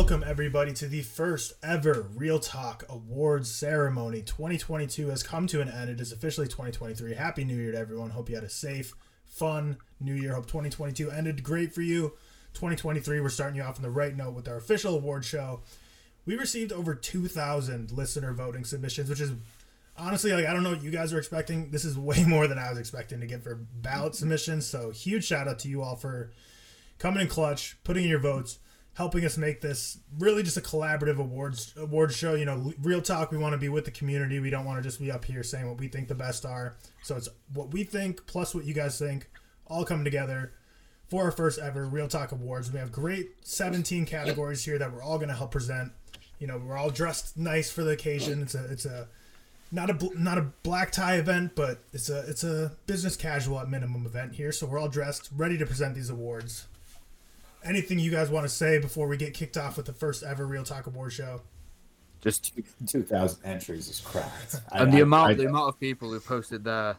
Welcome, everybody, to the first ever ReelTok Awards ceremony. 2022 has come to an end. It is officially 2023. Happy New Year to everyone. Hope you had a safe, fun New Year. Hope 2022 ended great for you. 2023, we're starting you off on the right note with our official award show. We received over 2,000 listener voting submissions, which is honestly like I don't know what you guys are expecting. This is way more than I was expecting to get for ballot submissions. So huge shout out to you all for coming in clutch, putting in your votes, helping us make this really just a collaborative awards awards show. You know, real talk. We want to be with the community. We don't want to just be up here saying what we think the best are. So it's what we think plus what you guys think, all come together for our first ever ReelTok Awards. We have great 17 categories here that we're all going to help present. You know, we're all dressed nice for the occasion. It's a it's a not a not a black tie event, but it's a it's a business casual at minimum event here. So we're all dressed, ready to present these awards. Anything you guys want to say before we get kicked off with the first ever ReelTok Award show? Just two thousand entries is cracked. and the amount the amount of people who posted their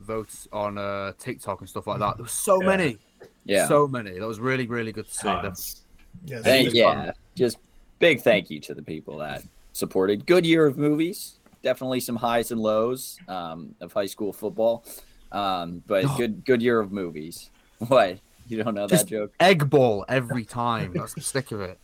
votes on uh, TikTok and stuff like that. There was so Yeah. many, Yeah. so many. That was really really good to see. Tons. Yeah, Thank, yeah. fun. Just big thank you to the people that supported. Good year of movies. Definitely some highs and lows um, of high school football. Um, but good good year of movies. What? You don't know Just- that joke? Egg ball every time. That's the stick of it.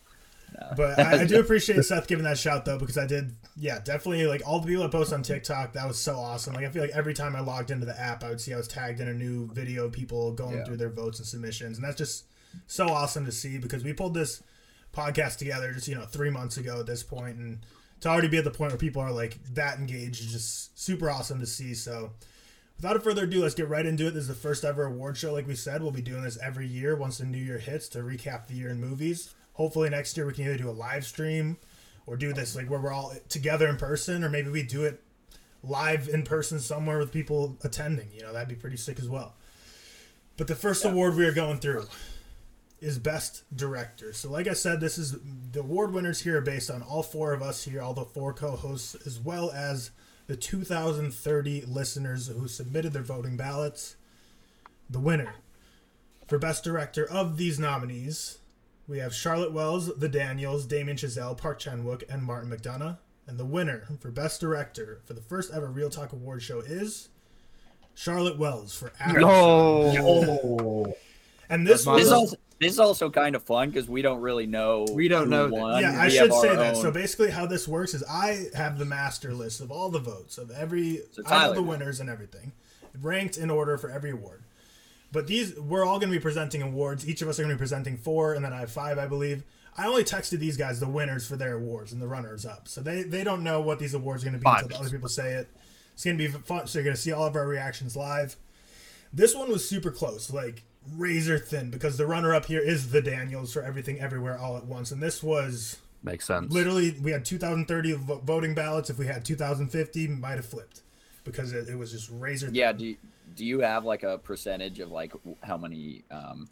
But I, I do appreciate Seth giving that shout though because I did, yeah, definitely like all the people that post on TikTok. That was so awesome. Like I feel like every time I logged into the app, I would see I was tagged in a new video, of people going Yeah. through their votes and submissions, and that's just so awesome to see because we pulled this podcast together just you know three months ago at this point, and to already be at the point where people are like that engaged is just super awesome to see. So. Without further ado, let's get right into it. This is the first ever award show, like we said. We'll be doing this every year once the new year hits to recap the year in movies. Hopefully next year we can either do a live stream or do this like where we're all together in person, or maybe we do it live in person somewhere with people attending. You know, that'd be pretty sick as well. But the first award we are going through is Best Director. So, like I said, this is the award winners here are based on all four of us here, all the four co hosts, as well as the 2030 listeners who submitted their voting ballots. The winner for Best Director of these nominees, we have Charlotte Wells, The Daniels, Damien Chazelle, Park Chan Wook, and Martin McDonagh. And the winner for Best Director for the first ever ReelTok Award show is Charlotte Wells for Aftersun. Oh, And this That's is was also this is also kind of fun because we don't really know. We don't who know that. won. Yeah, I should say our that. own- So basically, how this works is I have the master list of all the votes of every. So I have the winners and everything, ranked in order for every award. But these, we're all going to be presenting awards. Each of us are going to be presenting four, and then I have five, I believe. I only texted these guys the winners for their awards and the runners up, so they they don't know what these awards are going to be Five. until the other people say it. It's going to be fun. So you're going to see all of our reactions live. This one was super close, like razor thin, because the runner up here is the Daniels for everything, everywhere, all at once, and this was Makes sense. literally we had 2030 voting ballots. If we had 2050, might have flipped because it, it was just razor. thin. Yeah. Do you, do you have like a percentage of like how many um,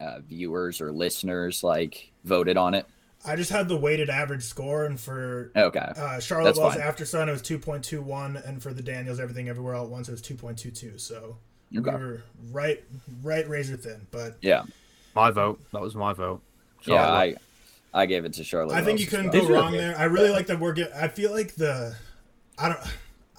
uh, viewers or listeners like voted on it? I just had the weighted average score, and for Okay. uh, Charlotte Wells. Aftersun, it was 2.21, and for the Daniels, everything everywhere all at once, it was 2.22. So Okay. we were right, right razor thin. But Yeah. my vote. That was my vote. Yeah. I I gave it to Charlotte. I think you Wells as couldn't well. go wrong there. I really like that we're get. I feel like the, I don't,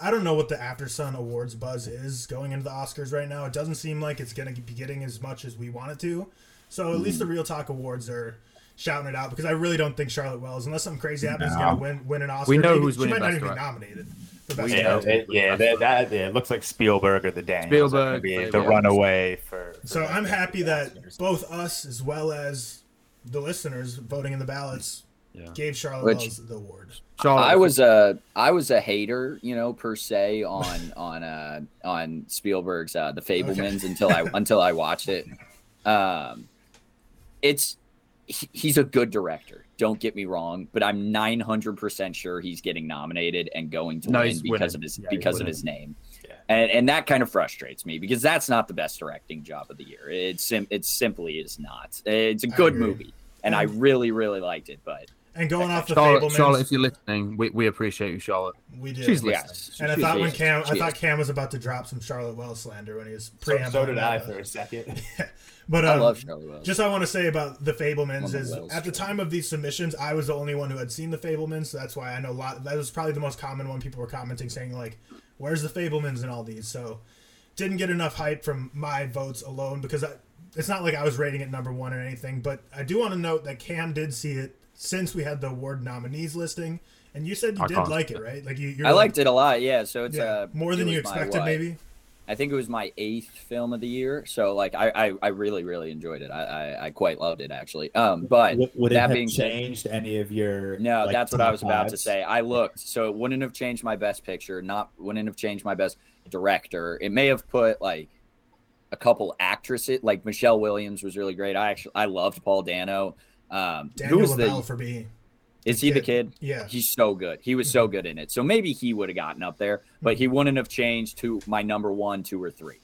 I don't know what the Aftersun Awards buzz is going into the Oscars right now. It doesn't seem like it's going to be getting as much as we want it to. So at least Hmm. the ReelTok Awards are shouting it out because I really don't think Charlotte Wells, unless something crazy happens, is No. going to win win an Oscar. We know Maybe- who's she winning might not even be nominated for Best yeah, Director. know. it, yeah, that, that yeah, it looks like Spielberg or the Daniels. Spielberg, be maybe. the runaway for. for So I'm happy that Oscars. both us as well as the listeners voting in the ballots Yeah. gave Charlotte Which- Wells the award. Charlotte, I was a I was a hater, you know, per se on on uh on Spielberg's uh The Fabelmans until I until I watched it. Um it's he- he's a good director. Don't get me wrong, but I'm 900% sure he's getting nominated and going to No, win because winning. of his Yeah, because of winning. his name. Yeah. And and that kind of frustrates me because that's not the best directing job of the year. It sim- it simply is not. It's a good movie and I really really liked it, but And going off the Charlotte, Fabelmans, Charlotte, if you're listening, we, we appreciate you, Charlotte. we did. She's Yes. listening. and I thought when Cam, I thought. Cam was about to drop some Charlotte Wells slander when he was So, preambling. so did I for a second. But I um, love Charlie Wells. Just I want to say about the Fabelmans One is Wells' at the time of these submissions, I was the only one who had seen the Fabelmans, so that's why I know a lot. That was probably the most common one. People were commenting saying like, "Where's the Fabelmans and all these?" So didn't get enough hype from my votes alone because I, it's not like I was rating it number one or anything. But I do want to note that Cam did see it since we had the award nominees listing, and you said you I did like it, it. right? Like you, you're I liked it a lot. Yeah. So it's Yeah, uh, more it than you was my, expected, maybe. I think it was my eighth film of the year. So like I I, I really really enjoyed it. I, I I quite loved it actually. Um, but would, would it that have being said- changed any of your? No, like, that's what I was about to say. I looked, so it wouldn't have changed my best picture. Not wouldn't have changed my best director. It may have put like a couple actresses, like Michelle Williams was really great. I actually I loved Paul Dano. Um, Daniel who was the? for being Is he the kid? yeah. He's so good. He was so good in it. So maybe he would have gotten up there, but he wouldn't have changed to my number one, two, or three.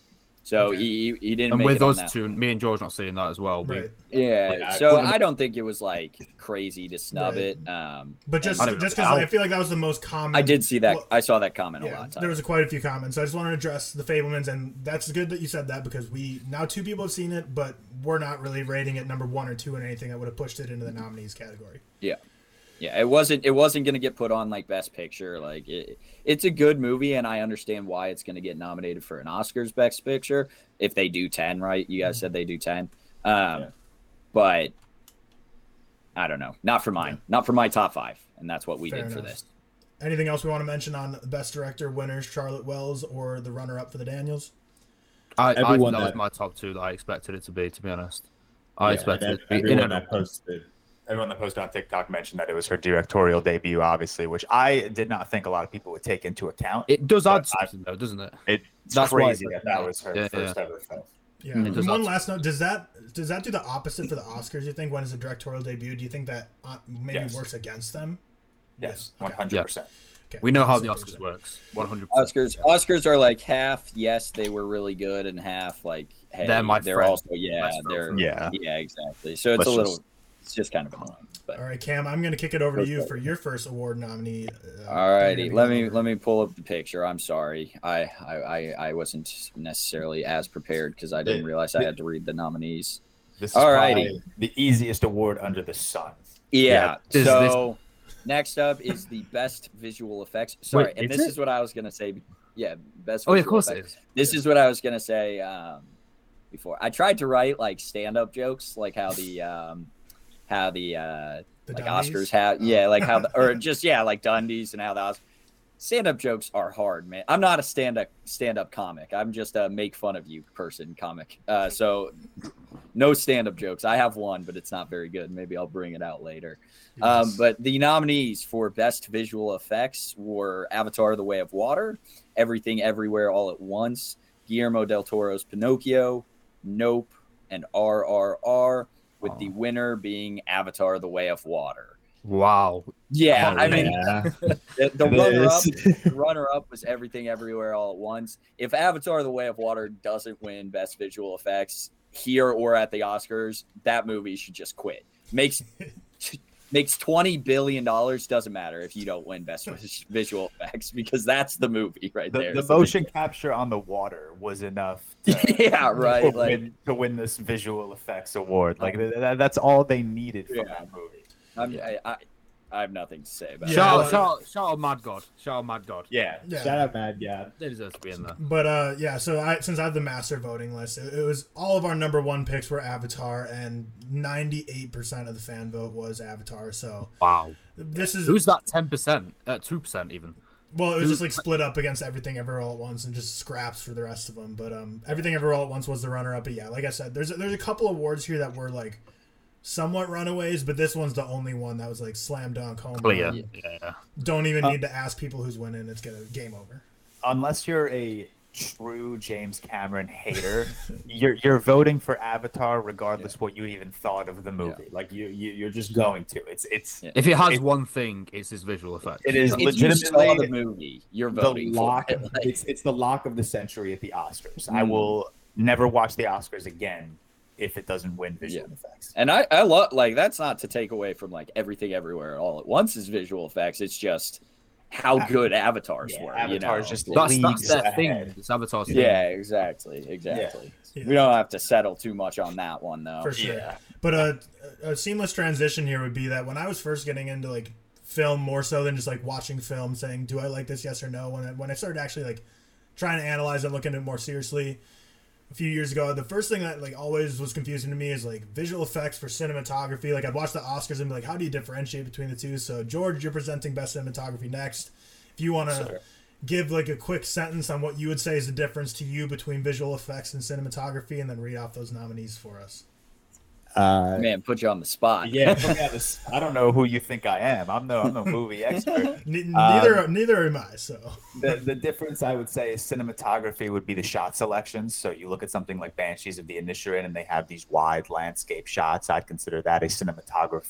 So Okay. he he didn't And make with it on us that. two, me and George not seeing that as well. We, Right. Yeah. Yeah, I so wouldn't- I don't think it was like crazy to snub Right. it. Um, But just I just know. because I feel like that was the most common. I did see that. Well, I saw that comment a Yeah, lot. there was quite a few comments. So I just want to address the Fabelmans, and that's good that you said that because we now two people have seen it, but we're not really rating it number one or two in anything that would have pushed it into the nominees category. Yeah, yeah. It wasn't. It wasn't going to get put on like Best Picture. Like it, it's a good movie, and I understand why it's going to get nominated for an Oscars Best Picture if they do ten. Right? You guys said they do ten. Um, Yeah. but I don't know. Not for mine. Not for my top five, and that's what we Fair did for this. Anything else we want to mention on the Best Director winners, Charlotte Wells or the runner-up for the Daniels? I, I think that was my top two that I expected it to be. To be honest, I Yeah, expected it to be. In everyone and that posted, everyone that posted on TikTok mentioned that it was her directorial debut, obviously, which I did not think a lot of people would take into account. it does add But something though, doesn't it? It's That's crazy that that was her Yeah, first ever film. Yeah. Mm, it And does one last note: Does that does that do the opposite for the Oscars? You think when it's a directorial debut? Do you think that uh, maybe Yes. works against them? Yes, Yeah, one okay. hundred percent. Okay. We know how the Oscars works. One hundred. Oscars. Oscars are like half. Yes, they were really good, and half like hey, They're my they're also yeah, they're. Yeah. yeah, exactly. So it's Let's a little. just- It's just kind of annoying. But All right, Cam, I'm going to kick it over to you up. for your first award nominee. Uh, Alrighty, Daniel let me let me pull up the picture. I'm sorry, I I, I, I wasn't necessarily as prepared because I didn't Yeah. realize I had to read the nominees. This is Alrighty. the easiest award under the sun. Yeah. Is so next up is the best visual effects. Sorry, Wait, and this it? is what I was gonna say. Yeah, best. Oh, yeah, of course it effects. is. This is what I was gonna say um, before. I tried to write like stand-up jokes, like how the um, how the uh, The like Dundies? Oscars have, yeah, like how the, or just yeah, like Dundies and how the Os- stand-up jokes are hard, man. I'm not a stand-up stand-up comic. I'm just a make fun of you person comic. Uh, so no stand-up jokes. I have one, but it's not very good. Maybe I'll bring it out later. Um, but the nominees for best visual effects were Avatar: The Way of Water, Everything Everywhere All at Once, Guillermo del Toro's Pinocchio, Nope, and RRR, with the winner being Avatar: The Way of Water. Wow. Yeah, Oh, I mean, yeah. the, the runner-up, the runner-up was Everything Everywhere All at Once. If Avatar: The Way of Water doesn't win best visual effects here or at the Oscars, that movie should just quit. Makes makes twenty billion dollars. Doesn't matter if you don't win best visual effects because that's the movie right the, there. the motion capture on the water was enough to, yeah, to, right. Like, win, to win this visual effects award. Like um, th- th- that's all they needed from Yeah. that movie. I'm, I, I, I have nothing to say about Yeah, it. shout, well- out, shout, out, shout out Mad God. Shout out Mad God. Yeah. Yeah. Shout out Mad God. They deserve to be in there. But uh, yeah, so I since I have the master voting list, it, it was all of our number one picks were Avatar, and ninety eight percent of the fan vote was Avatar. So Wow. this is Who's that? Ten percent? Uh, Two percent even. well, it was just like split up against everything ever all at once, and just scraps for the rest of them. But um, everything ever all at once was the runner up. But yeah, like I said, there's a, there's a couple awards here that were like somewhat runaways, but this one's the only one that was like slam dunk home. Clear. run. Yeah. Don't even Uh, need to ask people who's winning. It's gonna game over. Unless you're a true James Cameron hater, you're you're voting for Avatar regardless what you even thought of the movie. Like you, you you're just going to. It's it's Yeah. If it has It- one thing, it's his visual effects. it is If you the movie, you're the voting lock. for it. Like, It's it's the lock of the century at the Oscars. I Mm. will never watch the Oscars again if it doesn't win visual Yeah. effects. And I, I love like that's not to take away from like everything everywhere all at once is visual effects. It's just how good avatars Yeah, were. Avatar's you know? just That's, leagues that's their thing. It's Avatar's thing. yeah, exactly, exactly. Yeah. We don't have to settle too much on that one though. for sure. Yeah. But a, a seamless transition here would be that when I was first getting into like film more so than just like watching film, saying do I like this, yes or no. When I, when I started actually like trying to analyze it, looking at it more seriously, a few years ago, the first thing that like always was confusing to me is like visual effects for cinematography. Like I'd watch the Oscars and be like, how do you differentiate between the two? So George, you're presenting best cinematography next. If you want to Sure. give like a quick sentence on what you would say is the difference to you between visual effects and cinematography, and then read off those nominees for us. Uh, Man, put you on the spot. yeah, put me on this- I don't know who you think I am. I'm no, I'm no movie expert. N- Um, neither neither am I. So the, the difference I would say is cinematography would be the shot selections. So you look at something like Banshees of the Inisherin and they have these wide landscape shots. I'd consider that a cinematography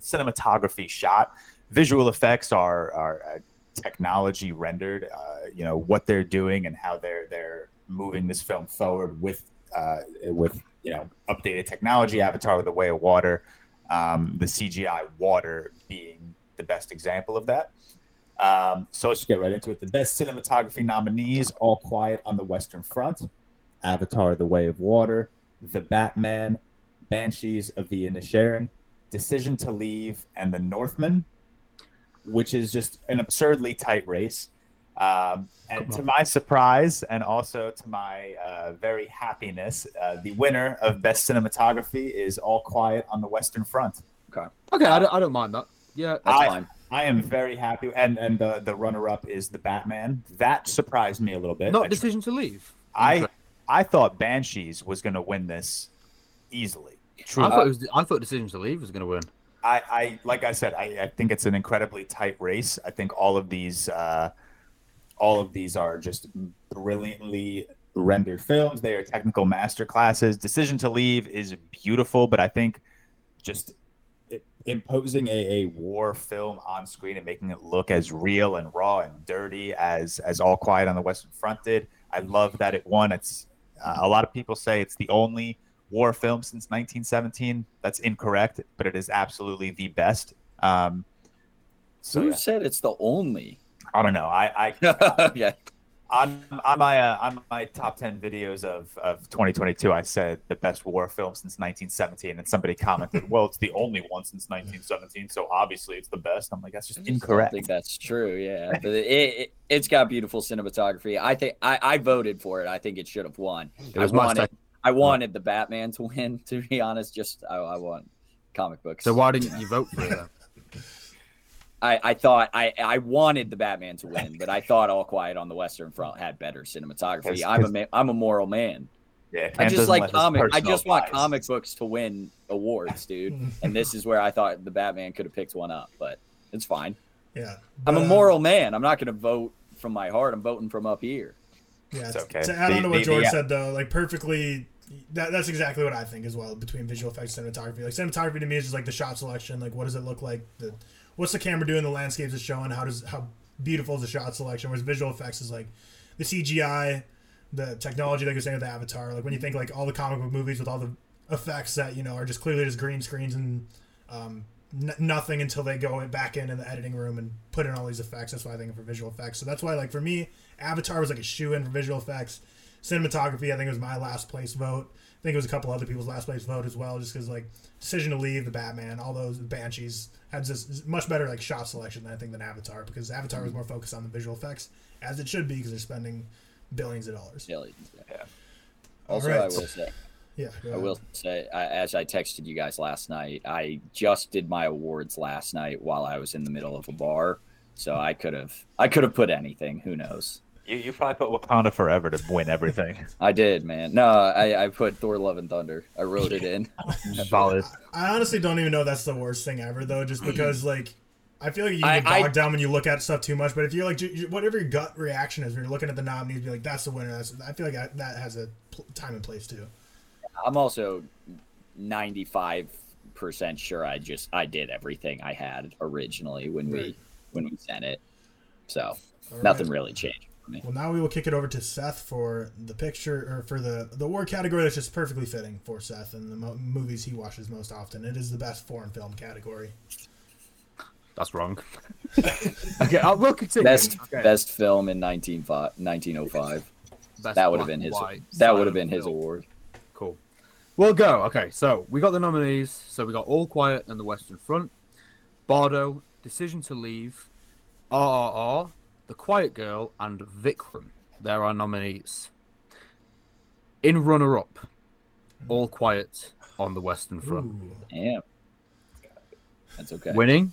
cinematography shot. Visual effects are are uh, technology rendered. Uh, you know what they're doing and how they're they're moving this film forward with uh, with you know updated technology. Avatar: The Way of Water, um, the CGI water being the best example of that. Um, so let's get right into it. The best cinematography nominees: All Quiet on the Western Front, Avatar: The Way of Water, The Batman, Banshees of the Inisherin, Decision to Leave, and The Northman, which is just an absurdly tight race. Um, and to my surprise, and also to my uh, very happiness, uh, the winner of Best Cinematography is All Quiet on the Western Front. Okay, I don't, I don't mind that. Yeah, That's I- fine. I am very happy, and and the the runner up is the Batman. That surprised me a little bit. not I, decision to leave. I I thought Banshees was going to win this easily. I thought it was. I thought decision to leave was going to win. I, I like I said, I, I think it's an incredibly tight race. I think all of these uh, all of these are just brilliantly rendered films. They are technical masterclasses. Decision to Leave is beautiful, but I think just imposing a, a war film on screen and making it look as real and raw and dirty as as All Quiet on the Western Front did. I love that it won. It's uh, a lot of people say it's the only war film since 1917. That's incorrect, but it is absolutely the best. Um, so Who yeah, said it's the only? I don't know. I, I yeah. on on my uh, on my top ten videos of, of 2022, I said the best war film since 1917, and somebody commented, "Well, it's the only one since 1917, so obviously it's the best." I'm like, that's just I don't incorrect. think that's true. Yeah, but it, it it's got beautiful cinematography. I think I, I voted for it. I think it should have won. It was I wanted, tech- I wanted the Batman to win. To be honest, just I, I want comic books. So why didn't you vote for it? Then? I, I thought I, I wanted the Batman to win, but I thought All Quiet on the Western Front had better cinematography. Because- I'm a ma- I'm a moral man. Yeah, I just like comic. I just want bias- comic books to win awards, dude. and this is where I thought the Batman could have picked one up, but it's fine. yeah, I'm a uh, moral man. I'm not going to vote from my heart. I'm voting from up here. Yeah, It's t- okay. To add on The- to what the- George the- said, though, like perfectly, that, that's exactly what I think as well between visual effects and cinematography. Like cinematography to me is just like the shot selection. Like, what does it look like? The what's the camera doing? The landscapes it's showing. How does how beautiful is the shot selection? Whereas visual effects is like the CGI, the technology, like you're saying with the Avatar. Like when you think like all the comic book movies with all the effects that you know are just clearly just green screens and um, n- nothing until they go back in in the editing room and put in all these effects. That's why I think for visual effects. So that's why like for me, Avatar was like a shoe in for visual effects. Cinematography, I think, it was my last place vote. I think it was a couple other people's last place vote as well, just because like decision to leave the Batman, all those Banshees had just much better like shot selection than I think than Avatar because Avatar was mm-hmm. more focused on the visual effects as it should be because they're spending billions of dollars. Yeah. Yeah. Also, All right. I will say, Yeah, I will say, I, as I texted you guys last night, I just did my awards last night while I was in the middle of a bar, so I could have, I could have put anything. Who knows? You, you probably put Wakanda Forever to win everything. I did, man. No, I, I put Thor: Love and Thunder. I wrote it in. Valid. I honestly don't even know that's the worst thing ever though, just because like I feel like you I- get I- bogged down when you look at stuff too much. But if you're like, ju- ju- whatever your gut reaction is when you're looking at the nominees, be like, that's the winner. That's I feel like that, that has a pl- time and place too. I'm also 95 percent sure I just I did everything I had originally when we when we sent it. So All nothing right. really changed. Funny. Well, now we will kick it over to Seth for the picture or for the the award category that's just perfectly fitting for Seth and the mo- movies he watches most often. It is the best foreign film category. That's wrong. okay, I will continue. Best Okay. best film in 19, 1905. Best That would have been his. That would have been his film. award. Cool. We'll go. Okay, so we got the nominees. So we got All Quiet and the Western Front, Bardo, Decision to Leave, RRR, The Quiet Girl, and Vikram. There are nominees. In runner-up, All Quiet on the Western Front. Ooh. Yeah. That's okay. Winning,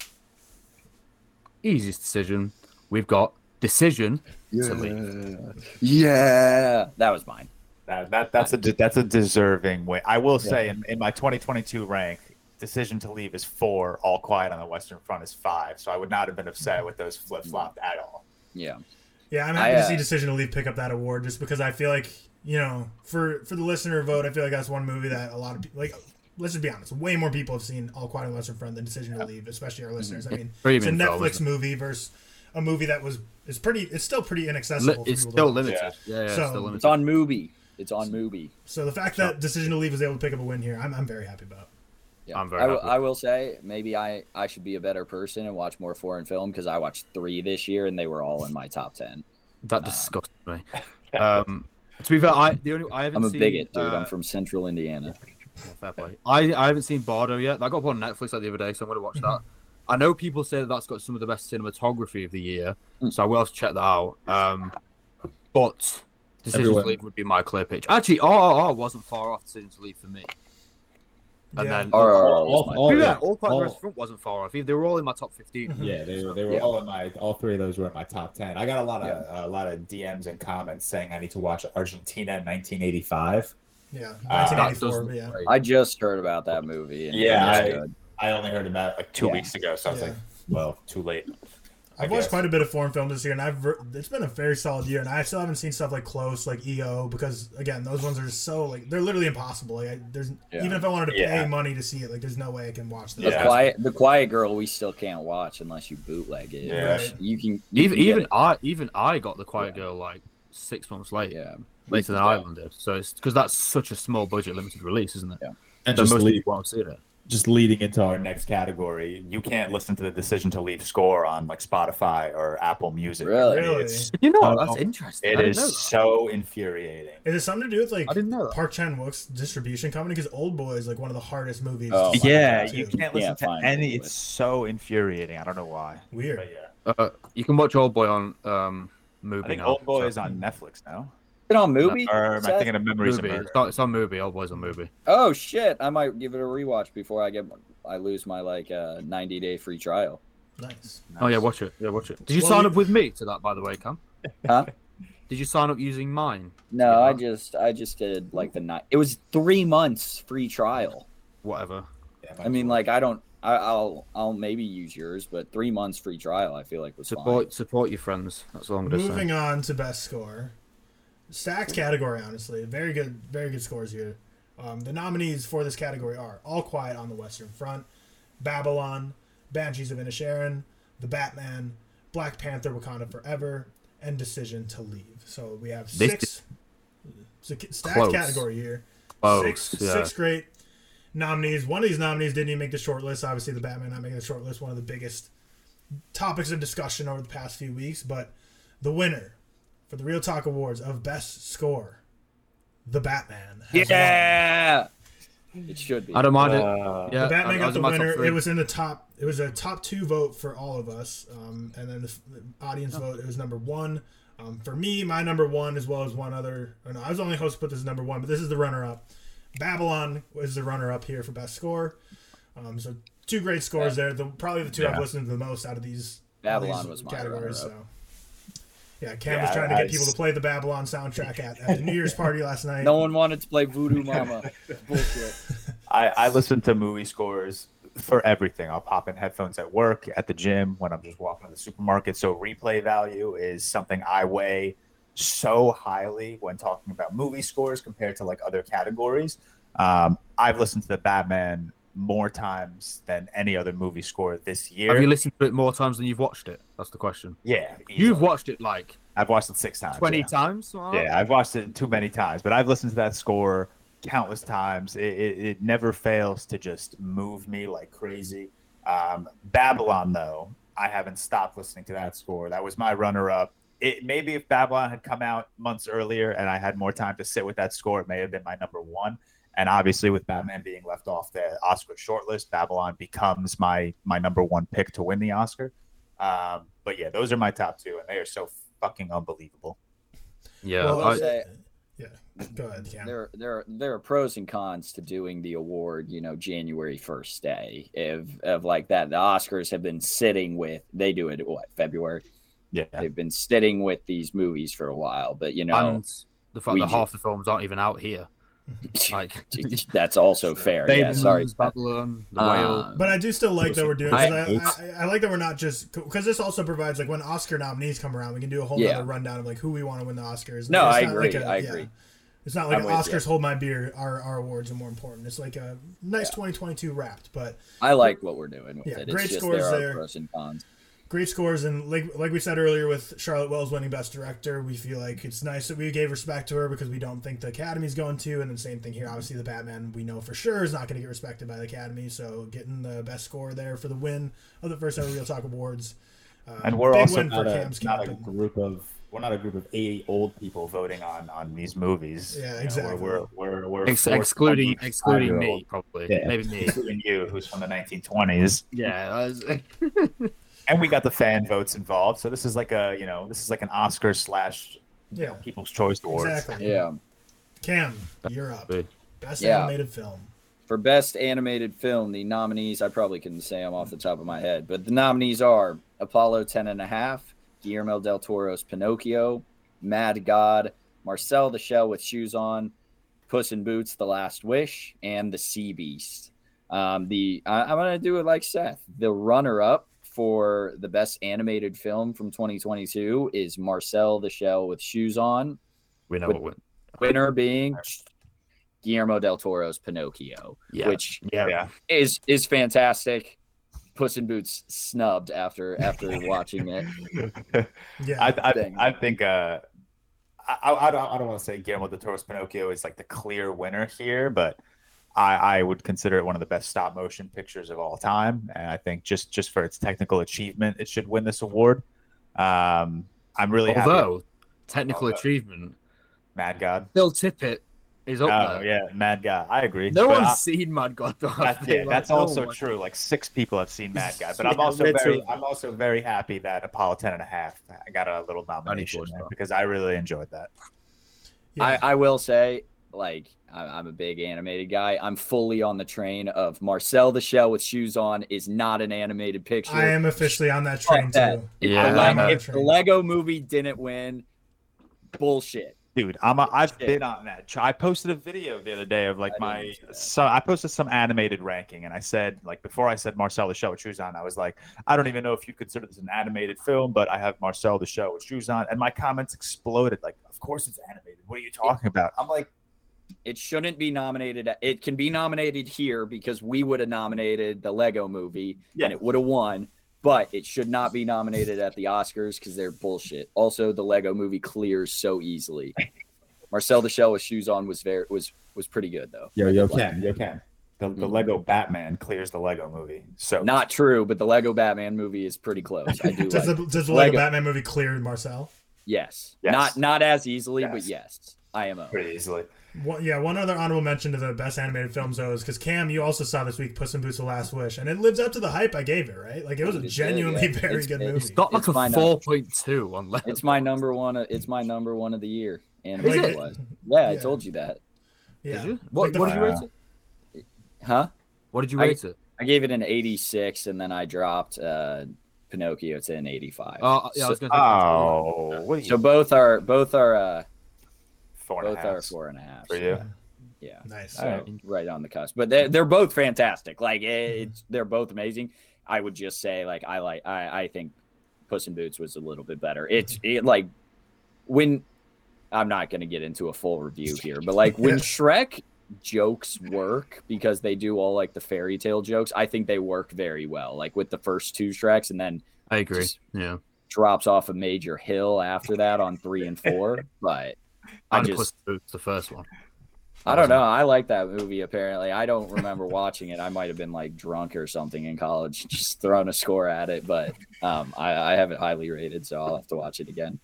easiest decision. We've got Decision to Leave. Yeah, that was mine. That, that that's a de- that's a deserving win. I will say in, in my 2022 rank, decision to leave is four. All quiet on the Western Front is five. So I would not have been upset with those flip flopped at all. Yeah. Yeah, I'm happy I, to uh, see Decision to Leave pick up that award just because I feel like you know for for the listener vote, I feel like that's one movie that a lot of people like. Let's just be honest. Way more people have seen All Quiet on the Western Front than Decision to Leave, especially our listeners. I mean, it's a Netflix isn't movie versus a movie that was is pretty. It's still pretty inaccessible. Li- for it's still watch. limited. Yeah, yeah, So- it's still It's on Mubi. It's on Mubi. So the fact that Decision to Leave was able to pick up a win here, I'm, I'm very happy about. Yeah. I'm very I, will- happy. I will say maybe I, I should be a better person and watch more foreign film because I watched three this year and they were all in my top ten. That disgusts me. Um, to be fair, I the only I haven't I'm a seen, bigot, dude. uh, I'm from Central Indiana. Fair play. I, I haven't seen Bardo yet. That got put on Netflix like the other day, so I'm going to watch that. I know people say that that's got some of the best cinematography of the year, Mm. so I will have to check that out. Um, but Decision Everyone- to Leave would be my clear pitch. Actually, RRR wasn't far off Decision to Leave for me. And Yeah. then RRR all- was my all- yeah, fair, All Quiet on the all- Western Front wasn't far off. either. They were all in my top 15. Yeah, they were they were Yeah. all in my all three of those were in my top ten. I got a lot of a lot of DMs and comments saying I need to watch Argentina in 1985. Yeah, Uh, 1984. That but yeah. I just heard about that movie. And Yeah, I- I only heard about it like Two Yeah. weeks ago, so I was Yeah. like, well, too late. I I've watched quite a bit of foreign films this year, and I've it's been a very solid year, and I still haven't seen stuff like Close, like EO, because again, those ones are so like they're literally impossible. Like, I, there's Yeah. even if I wanted to Yeah. pay money to see it, like there's no way I can watch The. Yeah. quiet, the quiet girl, we still can't watch unless you bootleg it. Yeah. Right. You can you Even can even it. I even I got the Quiet Girl like six months late, yeah. later than Ireland did. So it's because that's such a small budget limited release, isn't it? Yeah. And So just most lead, people won't see it. Just leading into Our our next category, you can't listen to the decision to leave score on like Spotify or Apple Music. Really? Really? It's, You know, Oh, that's interesting. it I didn't is know that. so infuriating. Is it something to do with like I didn't know that. Park Chan Wook's distribution company? Because Oldboy is like one of the hardest movies. Oh, Yeah, you can't listen Can't to find any. It's so infuriating. I don't know why. Weird. But yeah, Uh, you can watch Oldboy on um, Mubi I think. Oldboy so- is on Netflix now. Is it on Mubi? Or am I Seth? thinking of Memories of Murder? It's on, it's on Mubi. Oldboy's on Mubi. Oh shit! I might give it a rewatch before I get I lose my like uh, 90 day free trial. Nice. Oh yeah, watch it. Yeah, watch it. Did you Well, sign you- up with me to that, by the way, Cam? Huh? Did you sign up using mine? No, Yeah. I just I just did like the night. It was three months free trial. Whatever. Yeah, I mean, like I don't. I, I'll I'll maybe use yours, but three months free trial. I feel like was Support support your friends. That's all I'm gonna say. Moving on to best score, stacked category. Honestly, very good, very good scores here. Um, the nominees for this category are All Quiet on the Western Front, Babylon, Banshees of Inisherin, The Batman, Black Panther: Wakanda Forever, and Decision to Leave. So we have six. Stacked category here. Close, six, yeah. six great nominees. One of these nominees didn't even make the short list. Obviously, the Batman not making the short list. One of the biggest topics of discussion over the past few weeks. But the winner for the ReelTok Awards of Best Score, the Batman. has won. Yeah, it should be. I don't mind Uh, it. Yeah, The Batman I- I got was the in winner. It was in the top. It was a top two vote for all of us, um, and then the, f- the audience vote. It was number one. Um, for me, my number one, as well as one other. Or no, I was only supposed to put this as number one, but this is the runner-up. Babylon was the runner-up here for best score. Um, so two great scores there. The, probably the two I've listened to the most out of these Babylon these was my categories. runner-up. So. Yeah, Cam was Yeah, trying to get I- people to play the Babylon soundtrack at, at the New Year's party last night. No one wanted to play Voodoo Mama. Bullshit. I, I listen to movie scores for everything. I'll pop in headphones at work, at the gym, when I'm just walking to the supermarket. So replay value is something I weigh so highly when talking about movie scores compared to like other categories. Um, I've listened to the Batman more times than any other movie score this year. Have you listened to it more times than you've watched it? That's the question. yeah, You've watched it like I've watched it six times. Twenty yeah. times. that? Yeah, I've watched it too many times, but I've listened to that score countless times. It, it, it never fails to just move me like crazy. Um, Babylon, though, I haven't stopped listening to that score. That was my runner-up. It maybe if Babylon had come out months earlier and I had more time to sit with that score, it may have been my number one. And obviously, with Batman being left off the Oscar shortlist, Babylon becomes my my number one pick to win the Oscar. Um, but yeah, those are my top two, and they are so fucking unbelievable. Yeah. Well, I- say- yeah. Go ahead, Cam. there there there are pros and cons to doing the award you know january 1st day of, of like that the oscars have been sitting with they do it what february Yeah, they've been sitting with these movies for a while but you know and the fact we that half the films aren't even out here. Like that's also fair yeah sorry Babylon, The Whale. Um, But I do still like that we're doing. I, I- I, I like that we're not just because this also provides like when Oscar nominees come around, we can do a whole Yeah. other rundown of like who we want to win the Oscars. No, It's I not like agree, a- I yeah. agree. It's not like I'm with Oscars you. hold my beer. Our, our awards are more important. It's like a nice 2022 wrapped, but i like what we're doing with Yeah, it great it's just scores there are there. pros and cons great scores and like like we said earlier with Charlotte Wells winning Best Director, we feel like it's nice that we gave respect to her because we don't think the Academy's going to, and then same thing here. Obviously, the Batman we know for sure is not going to get respected by the Academy, so getting the best score there for the win of the first ever ReelTok Awards. Uh, And we're also not a, not a group of we're not a group of 80 old people voting on on these movies. Yeah, You know, exactly. we're we're we're, we're excluding excluding me, probably. Yeah. Maybe me. including you, who's from the 1920s, Yeah. that was- and we got the fan votes involved. So this is like a you know this is like an Oscar slash you know, Yeah. People's Choice Awards. Exactly. yeah Cam, you're up. Best Yeah. animated film. For best animated film, the nominees, I probably couldn't say them off the top of my head, but the nominees are Apollo 10 and a half, Guillermo del Toro's Pinocchio, Mad God, Marcel the Shell with Shoes On, Puss in Boots, The Last Wish, and The Sea Beast. Um, the I, I'm going to do it like Seth. The runner up for the best animated film from 2022 is Marcel the Shell with Shoes On, we know what. we- winner being Guillermo del Toro's Pinocchio, Yeah. which Yeah. Yeah. is is fantastic. Puss in Boots snubbed after after watching it. Yeah. I I, I think uh, I, I I don't I don't want to say Guillermo del Toro's Pinocchio is like the clear winner here, but I I would consider it one of the best stop motion pictures of all time, and I think just just for its technical achievement, it should win this award. Um, I'm really happy. Although technical Although- achievement, Mad God. Phil Tippett is up Oh there. yeah, Mad God. I agree. No But one's I- seen Mad God. Though, I That's, yeah, like that's no also one. true. Like six people have seen Mad God, but I'm Yeah, also very. I'm also very happy that Apollo 10 and a half I got a little nomination there because I really enjoyed that. yeah. I, I will say, like, I- I'm a big animated guy. I'm fully on the train of Marcel the Shell with Shoes On is not an animated picture. I am officially on that train Fuck that. too. If, Yeah, the, I'm Lego, if the. Lego movie didn't win, bullshit. Dude, I'm a, I've Shit. been on that. I posted a video the other day of like I my didn't see that. so I posted some animated ranking and I said like before I said Marcel the Shell with shoes on, I was like, I don't even know if you consider this an animated film, but I have Marcel the Shell with shoes on, and my comments exploded. Like, of course it's animated. What are you talking about? I'm like, It shouldn't be nominated. It can be nominated here because we would have nominated the Lego movie Yeah. and it would have won. But it should not be nominated at the Oscars because they're bullshit. Also, the Lego movie clears so easily. Marcel the Shell with shoes on was very was was pretty good though. Yo, yo, can, yo, can. the, the Mhm. Lego Batman clears the Lego movie. So Not true, but the Lego Batman movie is pretty close. I do Does like. the, does the Lego Lego- Batman movie clear Marcel? Yes. Yes. not not as easily, but Yes. yes, I am. pretty easily. One, yeah, one other honorable mention to the best animated films though is because Cam, you also saw this week Puss in Boots: The Last Wish, and it lives up to the hype I gave it. Right? Like it was a genuinely yeah. very It's- good it's movie. It's got like It's a four point two on Letterboxd. It's my number one. It's my number one of the year. And Is it it? was. Yeah, I told you that. yeah. Did you? What, the what did you fi- rate it? Huh? What did you I- rate it? I gave it an 86, and then I dropped uh, Pinocchio to an 85. Oh, yeah, I was so, going to Oh, what are you, so both are both are uh, four and a both half are four and a half. for you? Yeah, Nice. All right. so right on the cusp. But they're they're both fantastic. Like it, mm-hmm. it's they're both amazing. I would just say like I like I I think Puss in Boots was a little bit better. It's mm-hmm. it like when I'm not going to get into a full review here, but like when Shrek jokes work because they do all like the fairy tale jokes, I think they work very well. Like with the first two Shreks, and then I agree. Yeah. drops off a major hill after that on three and four. But I just Puss in Boots, the first one. I don't know. I like that movie. Apparently, I don't remember watching it. I might have been like drunk or something in college, just throwing a score at it. But um, I, I have it highly rated, so I'll have to watch it again.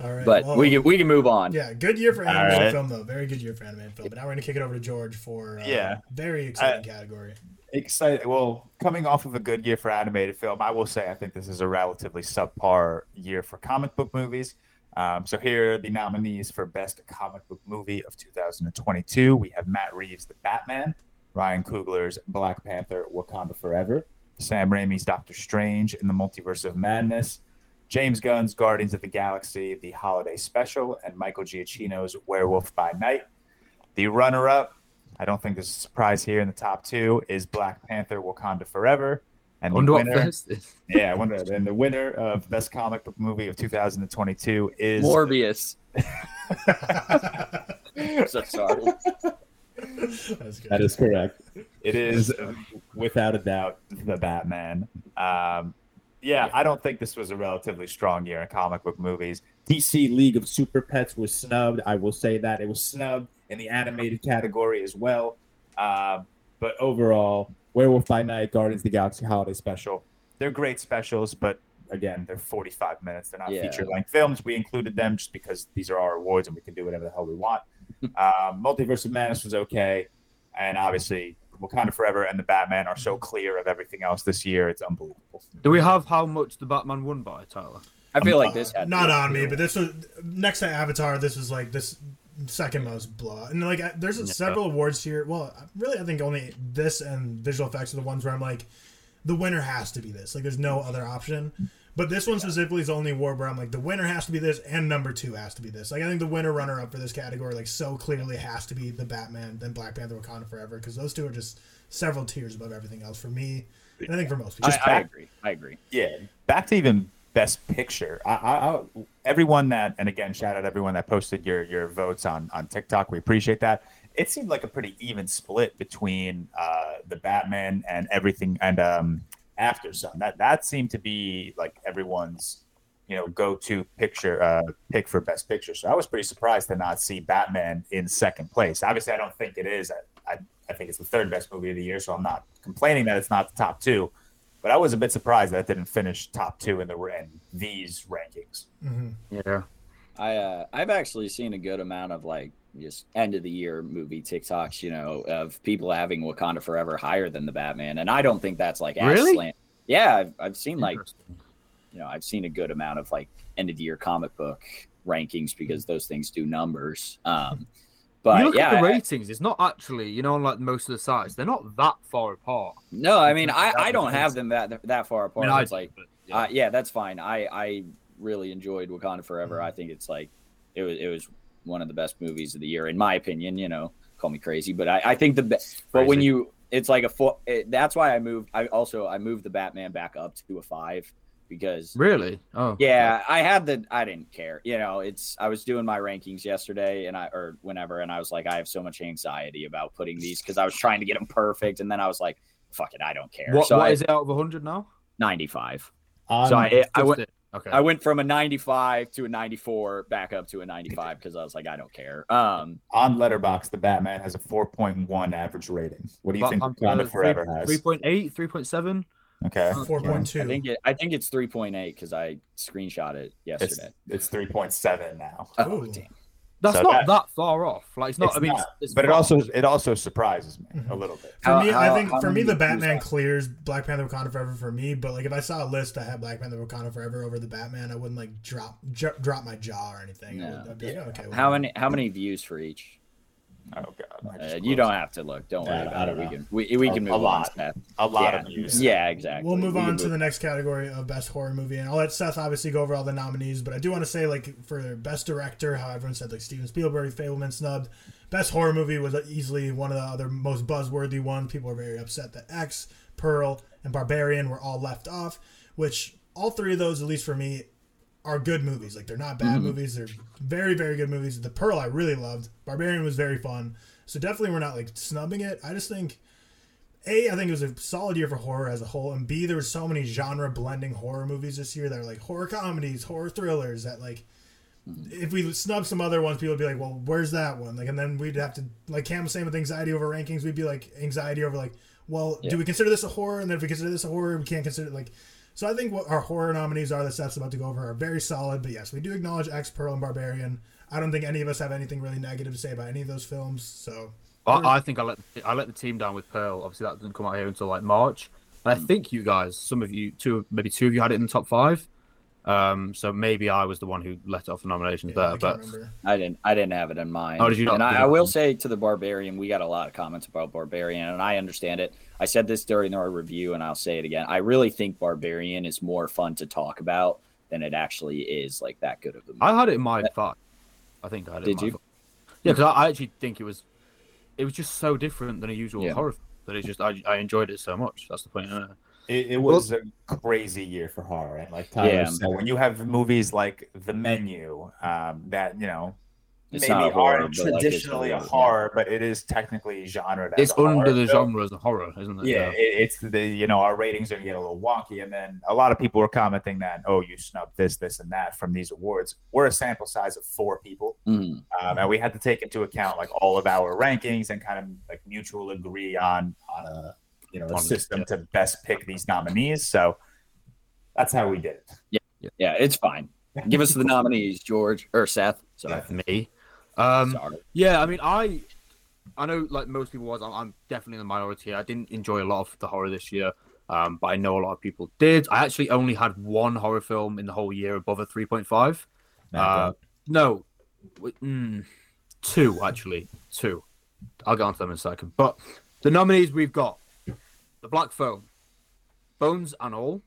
All right. But well, we can we can move on. Yeah, good year for animated right. film though. Very good year for animated film. But now we're gonna kick it over to George for uh, Yeah. very exciting category. excited. Well, coming off of a good year for animated film, I will say I think this is a relatively subpar year for comic book movies. Um, so here are the nominees for best comic book movie of 2022. We have Matt Reeves' The Batman, Ryan Coogler's Black Panther: Wakanda Forever, Sam Raimi's Doctor Strange in the Multiverse of Madness, James Gunn's Guardians of the Galaxy: The Holiday Special, and Michael Giacchino's Werewolf by Night. The runner-up I don't think there's a surprise here in the top two is Black Panther Wakanda Forever. And the wonder winner, first yeah, I wonder. And the winner of best comic book movie of 2022 is Morbius. so sorry. That's good. That is correct. it is without a doubt the Batman. Um, yeah, I don't think this was a relatively strong year in comic book movies. DC League of Super Pets was snubbed. I will say that it was snubbed in the animated category as well. Um, but overall, Werewolf by Night, Guardians of the Galaxy Holiday Special. They're great specials, but again, they're 45 minutes. They're not Yeah. feature length films. We included them just because these are our awards and we can do whatever the hell we want. um, Multiverse of Madness was okay. And obviously, Wakanda Forever and the Batman are so hmm. clear of everything else this year. It's unbelievable. Do we have how much the Batman won by, Tyler? I feel um, like this uh, had not on me, but this was next to Avatar. This was like this second most blowout, and like I- there's several awards here. Well, really, I think only this and visual effects are the ones where I'm like, the winner has to be this. Like, there's no other option. But this one specifically is the only award where I'm like, the winner has to be this, and number two has to be this. Like, I think the winner runner up for this category, like, so clearly has to be the Batman, then Black Panther, Wakanda Forever, because those two are just several tiers above everything else for me, and I think for most people. I, I agree. I agree. Yeah, back to even best picture. I, I, I, everyone that, and again, shout out everyone that posted your your votes on on TikTok. We appreciate that. It seemed like a pretty even split between uh, the Batman and everything, and um, Aftersun. That that seemed to be like everyone's you know go to picture uh, pick for best picture. So I was pretty surprised to not see Batman in second place. Obviously, I don't think it is. I, I, I think it's the third best movie of the year, so I'm not complaining that it's not the top two. But I was a bit surprised that it didn't finish top two in the in these rankings. Yeah. I uh, I've actually seen a good amount of like just end of the year movie TikToks, you know, of people having Wakanda Forever higher than the Batman, and I don't think that's like as Really? slant- Yeah, I've, I've seen like you know I've seen a good amount of like end of the year comic book rankings because those things do numbers. Um, but you look yeah, at the I- ratings, it's not actually, you know, like most of the sites, they're not that far apart. no, I mean I, I don't have them that that far I apart. mean, I it's like but, yeah. Uh, yeah, that's fine. I I really enjoyed Wakanda Forever. I think it's like it was it was one of the best movies of the year in my opinion. You know, call me crazy, but I I think the be- but when you it's like a four. It, that's why I moved. I also I moved the Batman back up to a five because Really? Oh. yeah, I had the I didn't care. You know, it's I was doing my rankings yesterday and I or whenever and I was like I have so much anxiety about putting these because I was trying to get them perfect and then I was like fuck it, I don't care. What, so what I, is it out of 100 now? 95. On, So I I went. Okay. I went from a 95 to a 94 back up to a 95 because I was like I don't care. Um On Letterboxd, the Batman has a 4.1 average rating. What do you think Batman, uh, Forever three- has? 3.8, 3.7? Okay, Four point two. I think it I think it's 3.8 because I screenshot it it's yesterday. it's 3.7 now. Oh Ooh. damn. That's So not that- that, far off. Like, it's not, It's I mean, not, it's, it's but it also it also surprises me Mm-hmm. a little bit. For How- me, I think how for me the Batman clears Black Panther Wakanda Forever for me. But like if I saw a list that had Black Panther Wakanda Forever over the Batman, I wouldn't like drop j- drop my jaw or anything. I No. would, I'd be like, okay. How many how many views for each? Oh god, Uh, you don't have to look. Don't worry Yeah, I about it. don't We know. can we, we A- can a move on. lot. Seth. a lot yeah. of views. Yeah, exactly. We'll move We can on to the next category of best horror movie, and I'll let Seth obviously go over all the nominees. But I do want to say, like, for best director, how everyone said like Steven Spielberg, Fabelman snubbed. Best horror movie was easily one of the other most buzzworthy ones. People are very upset that X, Pearl, and Barbarian were all left off. Which all three of those, at least for me, are good movies. Like they're not bad mm-hmm. movies. They're very, very good movies. The Pearl I really loved. Barbarian was very fun. So definitely we're not like snubbing it. I just think A, I think it was a solid year for horror as a whole, and B, there was so many genre blending horror movies this year that are like horror comedies, horror thrillers that like mm-hmm. if we snub some other ones, people would be like, "Well, where's that one?" Like, and then we'd have to like Cam was saying with anxiety over rankings, we'd be like anxiety over like, "Well, Yeah. do we consider this a horror?" And then if we consider this a horror, we can't consider it like. So I think what our horror nominees are that Seth's about to go over are very solid. But yes, we do acknowledge X, Pearl, and Barbarian. I don't think any of us have anything really negative to say about any of those films. So I, I think I let I let the team down with Pearl. Obviously, that didn't come out here until like March. And I think you guys, some of you, two, maybe two of you had it in the top five. Um, so maybe I was the one who let off the nominations yeah, there. can't But remember. I didn't. I didn't have it in mind. Oh, did you not? And I, I will say to the Barbarian, we got a lot of comments about Barbarian, and I understand it. I said this during our review, and I'll say it again. I really think Barbarian is more fun to talk about than it actually is like that good of a movie. I had it in my five. I think I had it. in Did you? five. Yeah, because I, I actually think it was, it was just so different than a usual Yeah. horror film that it just I, I enjoyed it so much. That's the point. Uh, It, it was a crazy year for horror, and like Tyler Yeah. said, when you have movies like The Menu, um, that you know It's maybe not a horror, aren't like, it's traditionally a horror, yeah. horror, but it is technically genre. it's under the genre as a horror, isn't it? Yeah, it, it's the you know our ratings are gonna get a little wonky, and then a lot of people were commenting that oh you snubbed this, this, and that from these awards. We're a sample size of four people, Mhm. um, and we had to take into account like all of our rankings and kind of like mutual agree on on a you know a system yeah. to best pick these nominees. So that's how we did it. Yeah, yeah, it's fine. Give us the nominees, George or Seth. Sorry. Me. Um, Sorry. Yeah, I mean, I, I know like most people was. I'm, I'm definitely in the minority. I didn't enjoy a lot of the horror this year, um, but I know a lot of people did. I actually only had one horror film in the whole year above a three point five. Uh, no, mm, two actually, two. I'll get onto them in a second. But the nominees we've got: The Black Phone, Bones and All,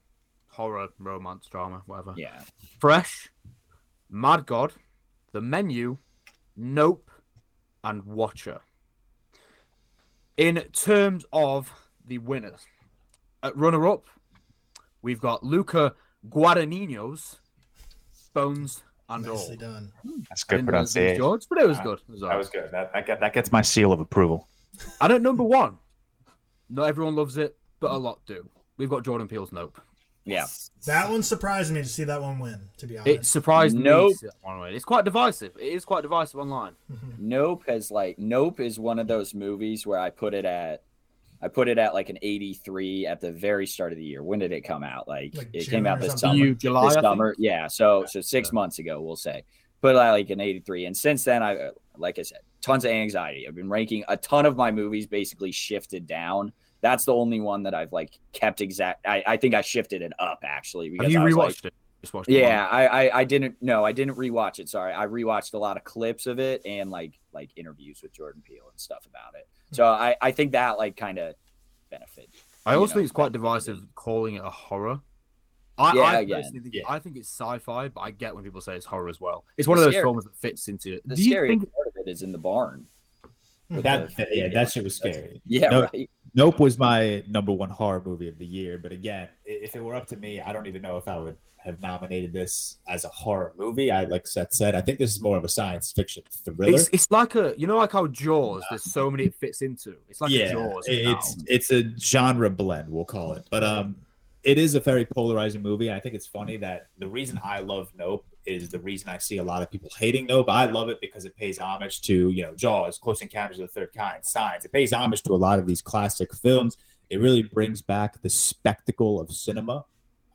horror, romance, drama, whatever. Yeah. Fresh, Mad God, The Menu, Nope, and Watcher. In terms of the winners, at runner up, we've got Luca Guadagnino's Bones and Nicely All. done. That's good didn't know it was pronunciation. George, but it was ah, good. It was That right. was good. That that, get, that gets my seal of approval. And at number one, not everyone loves it, but a lot do. We've got Jordan Peele's Nope. Yeah. That one surprised me to see that one win. To be honest. It surprised me. Nope. to see that one win. It's quite divisive. It is quite divisive online. Mm-hmm. Nope has like Nope is one of those movies where I put it at I put it at like an 83 at the very start of the year. When did it come out? Like, Like it June came out this something? summer. You July, this summer. Yeah. So so 6 months ago, we'll say. Put it at like an 83 and since then I like I said, tons of anxiety. I've been ranking a ton of my movies basically shifted down. That's the only one that I've like kept exact I, I think I shifted it up actually because Have you I rewatched like, it? Just watched it yeah, I, I I didn't no, I didn't rewatch it. Sorry, I rewatched a lot of clips of it and like like interviews with Jordan Peele and stuff about it. Hmm. So I I think that like kind of benefit. I also know, think it's quite divisive calling it a horror. I, Yeah, I personally think yeah. I think it's sci-fi, but I get when people say it's horror as well. It's one of those scary- films that fits into it. The Do you scary think part of it is in the barn. with That the- yeah, that shit was scary. Yeah, No, right. Nope was my number one horror movie of the year. But again, if it were up to me, I don't even know if I would have nominated this as a horror movie. I like Seth said, I think this is more of a science fiction thriller. it's, it's like a you know like how Jaws? There's so many it fits into. It's like a yeah, Jaws. it's now. it's a genre blend, we'll call it. But um, it is a very polarizing movie. I think it's funny that the reason I love Nope is the reason I see a lot of people hating Nope. I love it because it pays homage to you know Jaws, Close Encounters of the Third Kind, Signs. It pays homage to a lot of these classic films. It really brings back the spectacle of cinema.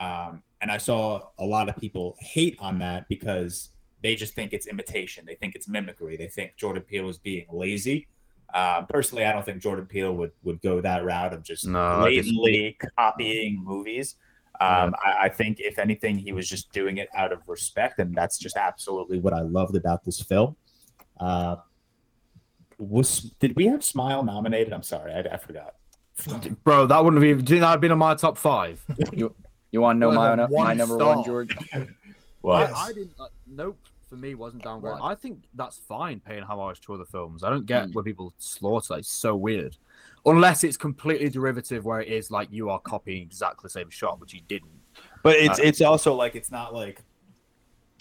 Um, and I saw a lot of people hate on that because they just think it's imitation. They think it's mimicry. They think Jordan Peele is being lazy. Uh, personally, I don't think Jordan Peele would would go that route of just No, blatantly copying movies. Um, I, I think if anything, he was just doing it out of respect, and that's just absolutely what I loved about this film. Uh, was did we have Smile nominated? I'm sorry, I, I forgot. Bro, that wouldn't have even. Do you think that had been on my top five? You you want to know Well, my my number star. one, George? Well, I, I didn't. Uh, nope. For me, wasn't downgrade. Why? I think that's fine paying homage to other films. I don't get Mm. when people slaughter. It's so weird. Unless it's completely derivative, where it is like you are copying exactly the same shot, which you didn't. But it's Uh, it's also like it's not like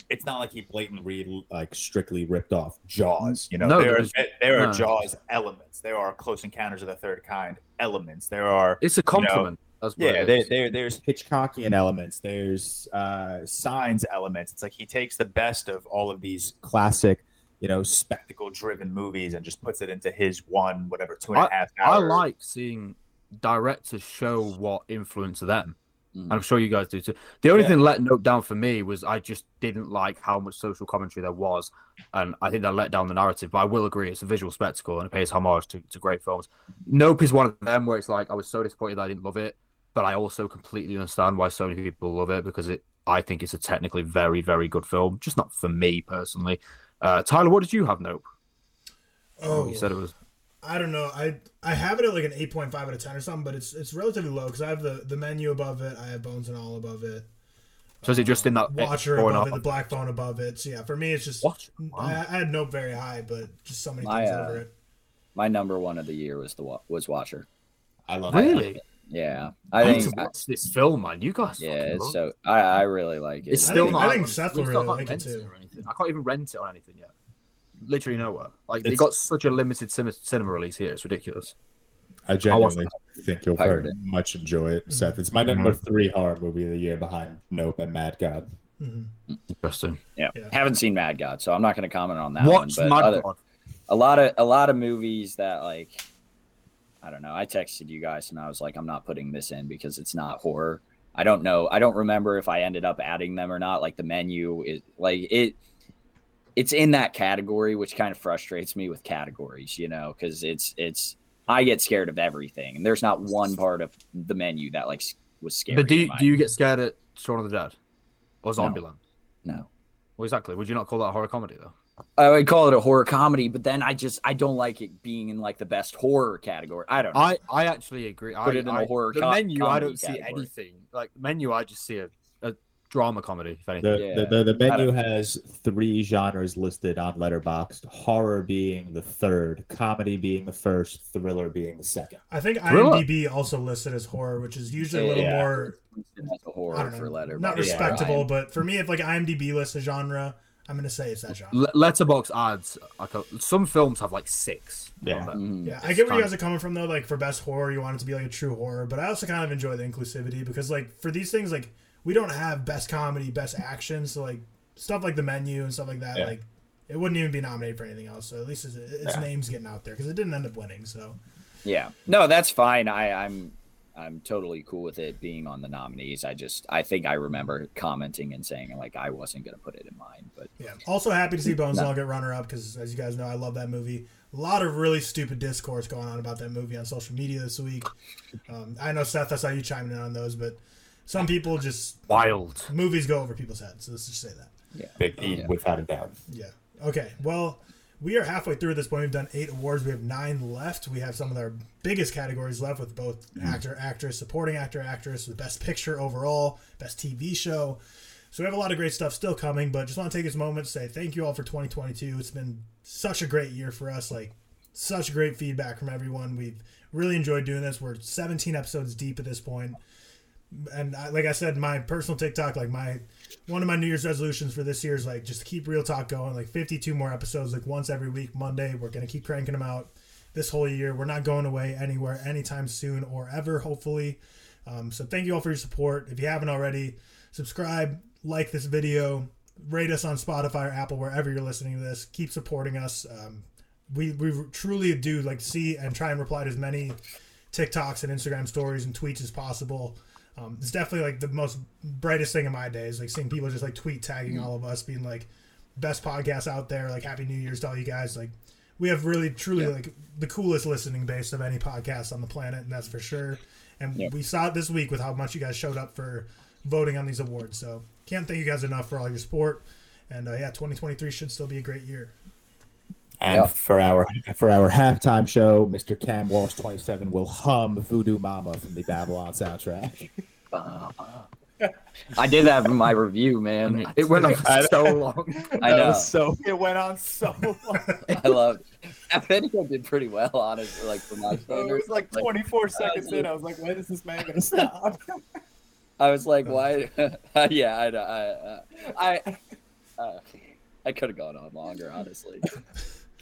it's not like he blatantly like strictly ripped off Jaws. You know, No, there are there are no. Jaws elements. There are Close Encounters of the Third Kind elements. There are It's a compliment. That's what yeah, it there, is. there, there's Hitchcockian elements. There's uh, signs elements. It's like he takes the best of all of these classic, you know, spectacle-driven movies and just puts it into his one, whatever, two and a half I like seeing directors show what influenced them. Mhm. And I'm sure you guys do too. The only Yeah. thing let note down for me was I just didn't like how much social commentary there was, and I think that let down the narrative. But I will agree, it's a visual spectacle and it pays homage to, to great films. Nope is one of them where it's like I was so disappointed that I didn't love it, but I also completely understand why so many people love it because it. I think it's a technically very, very good film, just not for me personally. Uh, Tyler, what did you have? Nope. Oh, you said it was. I don't know. I I have it at like an eight point five out of ten or something, but it's it's relatively low because I have the the menu above it. I have Bones and All above it. So is it just in that Watcher four and a above it, the Black Phone above it. So yeah, for me it's just Watch- I, I had Nope very high, but just so many My, things uh, over it. My number one of the year was the was Watcher. I love it. Really? Yeah, I, I need think. to watch this film, man. You guys. yeah, it's so I, I really like it. It's I still think- not. I think Seth will really like it too. Or anything. I can't even rent it or anything yet. Literally nowhere. Like they It's- got such a limited cinema, cinema release here. It's ridiculous. I watched genuinely think you'll very it. much enjoy it, Seth. It's my number three horror movie of the year behind Nope and Mad God. hmm Interesting. yeah. Yeah. haven't seen Mad God, so I'm not going to comment on that one. Watch But Mad other- God. a lot of a lot of movies that like I don't know. I texted you guys and I was like, I'm not putting this in because it's not horror. I don't know. I don't remember if I ended up adding them or not. Like the menu is like it. It's in that category, which kind of frustrates me with categories, you know, because it's it's. I get scared of everything, and there's not one part of the menu that like was scary. But do you, do you get scared at Shaun of the Dead or Zombieland? No. Well, exactly. Would you not call that a horror comedy though? I would call it a horror comedy, but then I just I don't like it being in like the best horror category. I don't know. I, I actually agree. Put I, it in a I- horror The co- menu, I don't see category. anything. Like menu, I just see a, a drama comedy. If anything. The, Yeah. the, the, the menu has three genres listed on Letterboxd horror being the third, comedy being the first, thriller being the second. I think Thriller. IMDb also listed as horror, which is usually a little Yeah. more As a I horror don't for know, letter. not but yeah, respectable. But for me, if like IMDb lists a genre, I'm gonna say it's that genre. Le- Letterboxd ads. Like a, some films have like six. Yeah. on there. Mhm. Yeah, I get where you guys are coming from though. Like for best horror, you want it to be like a true horror, but I also kind of enjoy the inclusivity because like for these things, like we don't have best comedy, best action, so like stuff like the menu and stuff like that, Yeah. like it wouldn't even be nominated for anything else. So at least its, its Yeah. name's getting out there because it didn't end up winning. So Yeah. No, that's fine. I, I'm I'm totally cool with it being on the nominees. I just I think I remember commenting and saying like I wasn't gonna put it in mine, but yeah, also happy to see Bones No. All get runner up because as you guys know, I love that movie. A lot of really stupid discourse going on about that movie on social media this week. Um, I know Seth, I saw you chiming in on those, but some people just Wild. movies go over people's heads. So let's just say that. Big E, Yeah. without a doubt. Yeah. Okay. Well, we are halfway through at this point. We've done eight awards. We have nine left. We have some of our biggest categories left with both hmm. actor, actress, supporting actor, actress, the best picture overall, best TV show. So we have a lot of great stuff still coming, but just want to take this moment to say thank you all for 2022. It's been such a great year for us. Like, such great feedback from everyone. We've really enjoyed doing this. We're 17 episodes deep at this point. And I, like I said, my personal TikTok, like my one of my New Year's resolutions for this year is like just keep ReelTok going, like 52 more episodes, like once every week, Monday. We're gonna keep cranking them out this whole year. We're not going away anywhere anytime soon or ever, hopefully. Um, so thank you all for your support. If you haven't already, subscribe, like this video, rate us on Spotify or Apple, wherever you're listening to this. Keep supporting us. Um, we we truly do like see and try and reply to as many TikToks and Instagram stories and tweets as possible. Um, it's definitely like the most brightest thing in my days, like seeing people just like tweet tagging all of us, being like best podcast out there, like Happy New Year's to all you guys. Like we have really truly like the coolest listening base of any podcast on the planet, and that's for sure. And Yep. we saw it this week with how much you guys showed up for voting on these awards. So can't thank you guys enough for all your support. And uh, yeah, 2023 should still be a great year. And Yeah. for our for our halftime show, Mr. Cam Walsh twenty seven will hum Voodoo Mama from the Babylon soundtrack. I did that in my review, man. It went on I- so long. I know. so it went on so long. I love that video did pretty well, honestly, like for my it was like twenty four seconds in. I was like, when is this man gonna stop? I was like, why? yeah, I, I, I, Uh, I could have gone on longer, honestly.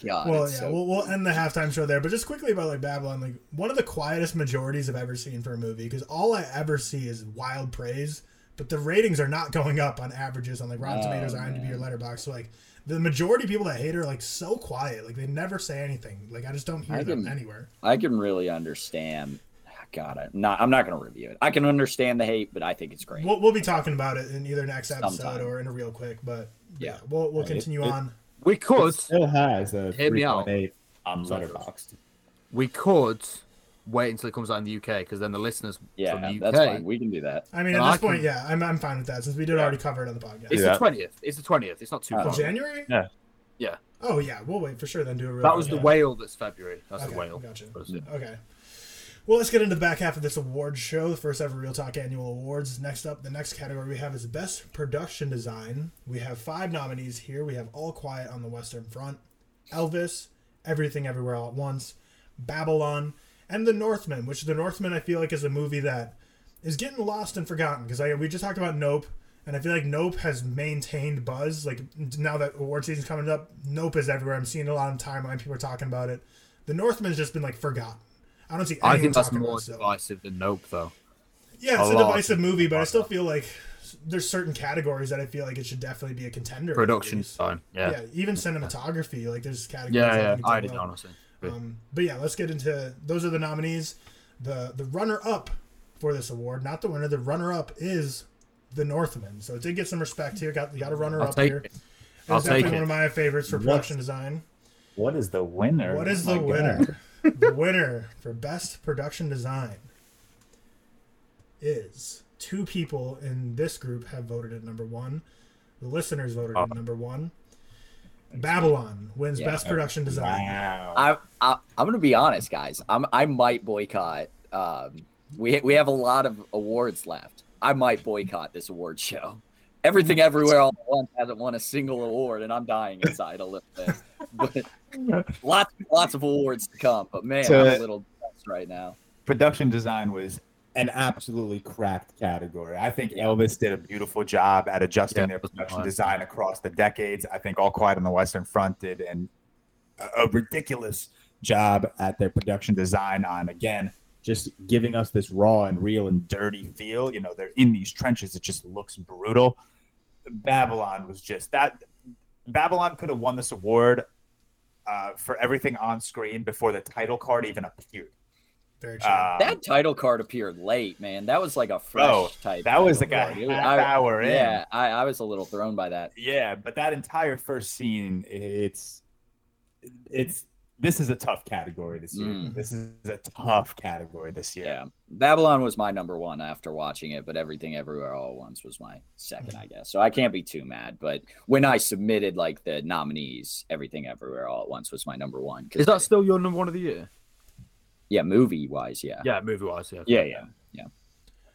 God, well, yeah, so- we'll, we'll end the halftime show there. But just quickly about like Babylon, like one of the quietest majorities I've ever seen for a movie because all I ever see is wild praise, but the ratings are not going up on averages on like Rotten Oh, Tomatoes, IMDb, or man. Letterboxd. So like the majority of people that hate her are like so quiet, like they never say anything. Like I just don't hear I them can- anywhere. I can really understand. Ah, God, I'm not. I'm not going to review it. I can understand the hate, but I think it's great. We'll, we'll be talking about it in either next episode Sometime. or in a real quick, but yeah, Yeah. we'll we'll continue It- on. We It could, still has a Hear me out. 3.8 on Sorry. Letterboxd. we could wait until it comes out in the UK because then the listeners from yeah, the UK. that's fine. We can do that. I mean, And at I this point, can- yeah, I'm, I'm fine with that since we did already cover it on the podcast. It's Yeah. the twentieth. It's the twentieth. It's not too Oh, Oh, far. January? Yeah. Yeah. Oh yeah, we'll wait for sure. Then do a real. That was the yeah. whale that's February. That's Okay, the whale. gotcha. Yeah. Okay. Well, let's get into the back half of this awards show, the first ever ReelTok Annual Awards. Next up, the next category we have is Best Production Design. We have five nominees here. We have All Quiet on the Western Front, Elvis, Everything Everywhere All at Once, Babylon, and The Northman, which The Northman I feel like is a movie that is getting lost and forgotten because I we just talked about Nope, and I feel like Nope has maintained buzz. Like now that award season's coming up, Nope is everywhere. I'm seeing a lot on timeline. People are talking about it. The Northman's just been like forgotten. I don't see. I think that's talking about more it divisive than Nope, though. Yeah, it's a a, divisive movie, but I still feel like there's certain categories that I feel like it should definitely be a contender. Production design. Yeah. Yeah. even cinematography. Like there's categories. Yeah, that yeah. I did well. honestly. Um, but yeah, let's get into those are the nominees. The the runner up for this award, not the winner. The runner up is the Northman. So it did get some respect here. Got got a runner I'll up take here. it. It's I'll definitely take one it. of my favorites for What's- production design. What is the winner? What is Oh the my winner? God. the winner for best production design is two people in this group have voted at number one. The listeners voted at number one. Babylon wins Yeah. best production design. Wow. I, I I'm gonna be honest, guys. I'm I might boycott. Um, we we have a lot of awards left. I might boycott this award show. Everything Everywhere All at Once hasn't won a single award, and I'm dying inside a little bit. But lots lots of awards to come. But man, So- I'm a little depressed right now. Production design was An absolutely cracked category. I think Elvis did a beautiful job at adjusting Yeah, their production design across the decades. I think All Quiet on the Western Front did an, a, a ridiculous job at their production design on again just giving us this raw and real and dirty feel. You know, they're in these trenches. It just looks brutal. Babylon was just that. Babylon could have won this award uh, for everything on screen before the title card even appeared. Very true. Uh, That title card appeared late, man. That was like a fresh Bro, type. that was title like a was- half I- hour in. Yeah, I, I was a little thrown by that. Yeah, but that entire first scene, it's it's this is a tough category this year. Mm. This is a tough category this year. Yeah, Babylon was my number one after watching it, but Everything Everywhere All at Once was my second, I guess. So I can't be too mad. But when I submitted like the nominees, Everything Everywhere All at Once was my number one. Is that I- still your number one of the year? yeah, movie wise, yeah. Yeah, movie wise, yeah. yeah, yeah,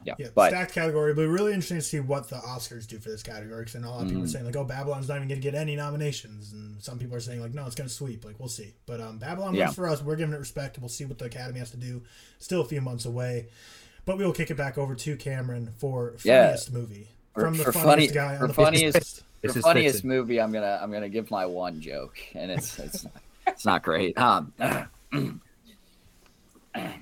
yeah, yeah. Yeah, But stacked category, but really interesting to see what the Oscars do for this category. Because I a lot of people are Mhm. saying like, "Oh, Babylon's not even going to get any nominations," and some people are saying like, "No, it's going to sweep." Like, we'll see. But um, Babylon Yeah. wins for us. We're giving it respect. We'll see what the Academy has to do. Still a few months away, but we will kick it back over to Cameron for Yeah. funniest movie For- from the for funniest funny- guy for on the funniest- podcast. The funniest fitting. movie, I'm gonna I'm gonna give my one joke, and it's it's it's not great. Um, God damn. Okay,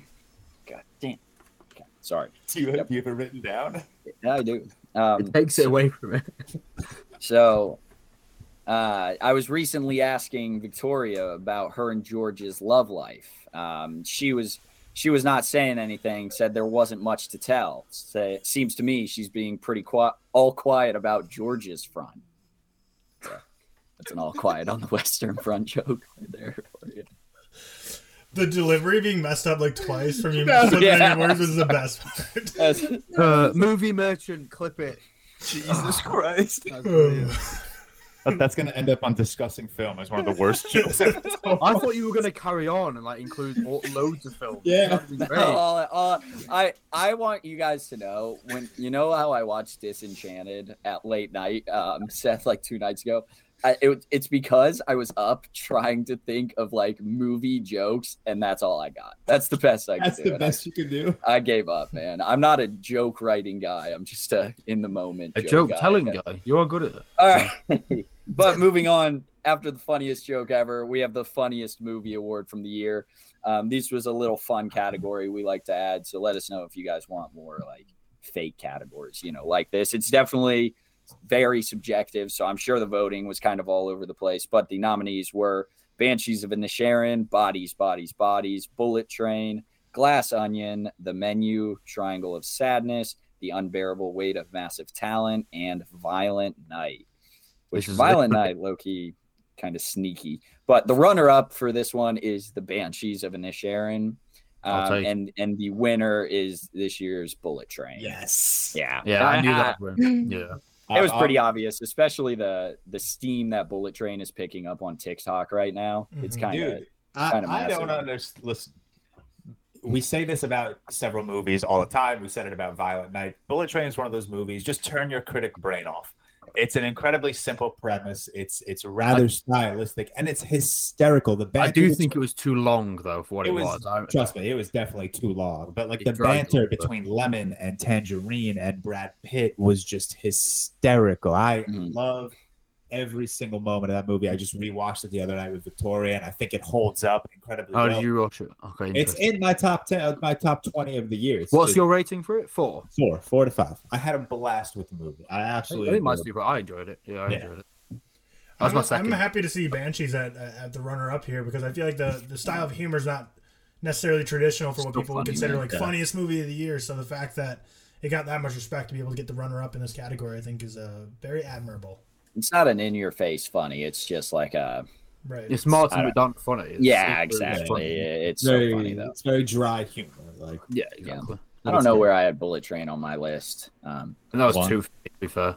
sorry. Do you, Yep. do you have it written down? Yeah, I do. Um, It takes it away from it. So, uh, I was recently asking Victoria about her and George's love life. Um, she was she was not saying anything. Said there wasn't much to tell. Say, it seems to me she's being pretty quiet, all quiet about George's front. So, that's an all quiet on the Western Front joke right there. For you. The delivery being messed up like twice from you Yeah. flipping Yeah. words was the best part. That's- Uh, movie merchant, clip it. Jesus Christ. That's That's going to end up on discussing film as one of the worst jokes. I thought you were going to carry on and like include all, loads of films. Yeah. That'd be great. all, all, I I want you guys to know when you know how I watched Disenchanted at late night, um, Seth, like two nights ago. I, it, it's because I was up trying to think of like movie jokes, and that's all I got. That's the best I could That's do. the and I- best you can do. I, gave up, man. I'm not a joke writing guy. I'm just a in the moment A joke guy. telling guy. You are good at it. All right. but moving on, after the funniest joke ever, we have the funniest movie award from the year. Um, this was a little fun category we like to add. So let us know if you guys want more like fake categories, you know, like this. It's definitely very subjective. So I'm sure the voting was kind of all over the place. But the nominees were Banshees of Inisherin, Bodies, Bodies, Bodies, Bullet Train, Glass Onion, The Menu, Triangle of Sadness, The Unbearable Weight of Massive Talent, and Violent Night. Which is Violent literally- Night, low key, kind of sneaky. But the runner up for this one is The Banshees of Inisherin. I'll Um, and and the winner is this year's Bullet Train. Yes. Yeah. Yeah, I knew that. would win. Yeah. It was I- I- pretty obvious, especially the the steam that Bullet Train is picking up on TikTok right now. It's Mhm. kind of Dude, I, kinda I don't understand. Listen, we say this about several movies all the time. We said it about Violent Night. Bullet Train is one of those movies. Just turn your critic brain off. It's an incredibly simple premise. It's it's rather stylistic and it's hysterical. The banter I do think it was too long though for what It it, was- was. I, Trust me, it was definitely too long. But like the banter between Lemon and Tangerine and Brad Pitt was just hysterical. I Mhm. love every single moment of that movie. I just rewatched it the other night with Victoria, and I think it holds up incredibly How well. did you watch it? Okay. It's in my top ten, uh, my top twenty of the year. It's What's just your rating for it? Four. four, four to five? I had a blast with the movie. I I absolutely. think my adored it. super. I enjoyed it. Yeah, I Yeah. enjoyed it. That was I'm, my I'm happy to see Banshees at at the runner up here because I feel like the the style of humor is not necessarily traditional for what Still people would consider man. like Yeah. funniest movie of the year. So the fact that it got that much respect to be able to get the runner up in this category, I think, is uh, very admirable. It's not an in your face funny. It's just like a Right. It's I Martin don't- McDonagh funny. It's, yeah, it's exactly. funny. It's very, so funny though. It's very dry humor. Like Yeah, exactly. I don't know where I had Bullet Train on my list. Um, And that was One. two. To be fair,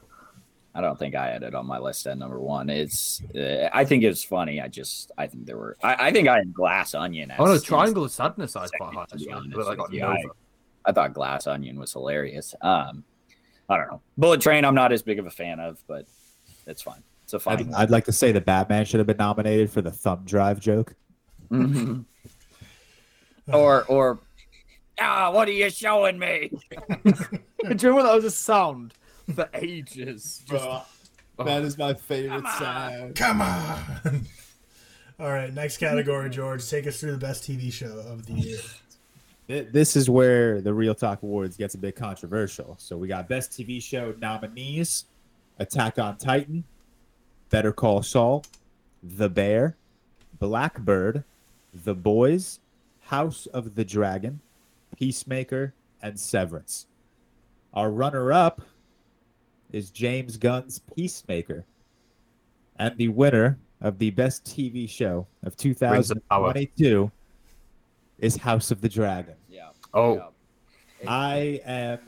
I don't think I had it on my list at number one. It's uh, I think it was funny. I just I think there were I, I think I had Glass Onion. oh no, as- Triangle of Sadness. I second, quite high. actually, honest But I with got you. Nova. I thought Glass Onion was hilarious. Um, I don't know. Bullet Train, I'm not as big of a fan of, but it's fine. It's a fine. I'd, I'd like to say the Batman should have been nominated for the thumb drive joke. Mhm. or or ah, what are you showing me? Do you remember that was a sound for ages? Just, that is my favorite Come sound. Come on. All right, next category, George. Take us through the best TV show of the year. This is where the ReelTok Awards gets a bit controversial. So we got Best TV Show nominees: Attack on Titan, Better Call Saul, The Bear, Black Bird, The Boys, House of the Dragon, Peacemaker, and Severance. Our runner-up is James Gunn's Peacemaker, and the winner of the Best TV Show of Rings 2022 is House of the Dragon. Yeah. oh, yeah. I am,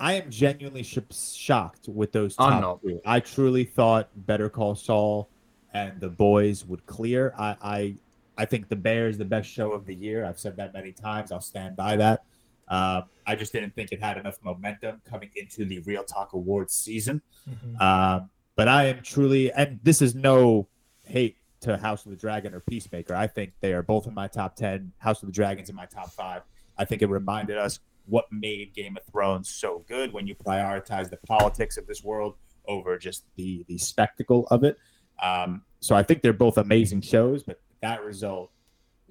I am genuinely sh- shocked with those I'm top not. two. I truly thought Better Call Saul and The Boys would clear. I, I, I think The Bear is the best show of the year. I've said that many times. I'll stand by that. Um, I just didn't think it had enough momentum coming into the ReelTok Awards season. Mhm. Um, but I am truly, and this is no hate to House of the Dragon or Peacemaker. I think they are both in my top 10. House of the Dragon's in my top five. I think it reminded us what made Game of Thrones so good when you prioritize the politics of this world over just the, the spectacle of it. Um, so I think they're both amazing shows, but that result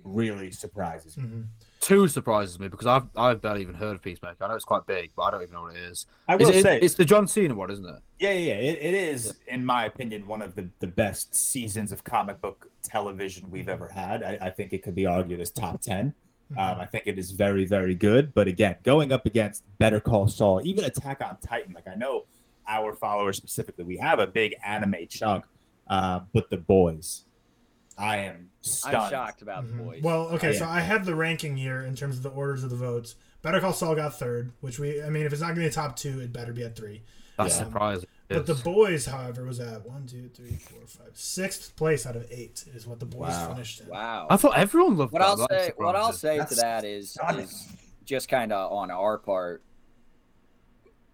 really surprises me. Mhm. two surprises me because I've I've barely even heard of Peacemaker. I know it's quite big, but I don't even know what it is. I Is will it- say, it's the John Cena one, isn't it? Yeah, yeah, yeah. It, it is, in my opinion, one of the, the best seasons of comic book television we've ever had. I, I think it could be argued as top 10. Um, I think it is very, very good. But again, going up against Better Call Saul, even Attack on Titan, like I know our followers specifically, we have a big anime chunk, uh, but the boys, I am stunned. I'm shocked about the Mhm. boys. Well, okay, so Yeah. I have the ranking here in terms of the orders of the votes. Better Call Saul got third, which we, I mean, if it's not going to be a top two, it better be at three. That's Yeah. surprising. But the boys, however, was at one, two, three, four, five, sixth place out of eight is what the boys Wow. finished in. wow. I thought everyone loved what that. I'll say, what I'll surprising. say to That's that is, stunning. is just kind of on our part.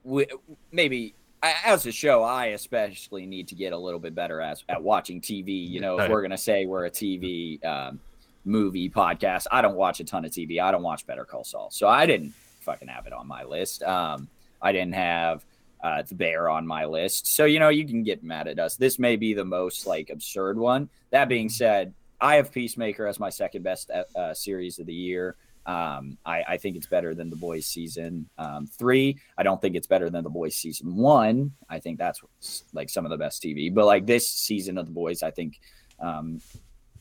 We, maybe as a show, I especially need to get a little bit better as at watching TV. You know, if we're gonna say we're a TV um, movie podcast, I don't watch a ton of TV. I don't watch Better Call Saul, so I didn't fucking have it on my list. Um, I didn't have uh, the Bear on my list, so you know you can get mad at us. This may be the most like absurd one. That being said, I have Peacemaker as my second best uh, uh, series of the year. Um, I, I think it's better than The Boys season um, three. I don't think it's better than The Boys season one. I think that's like some of the best TV. But like this season of The Boys, I think um,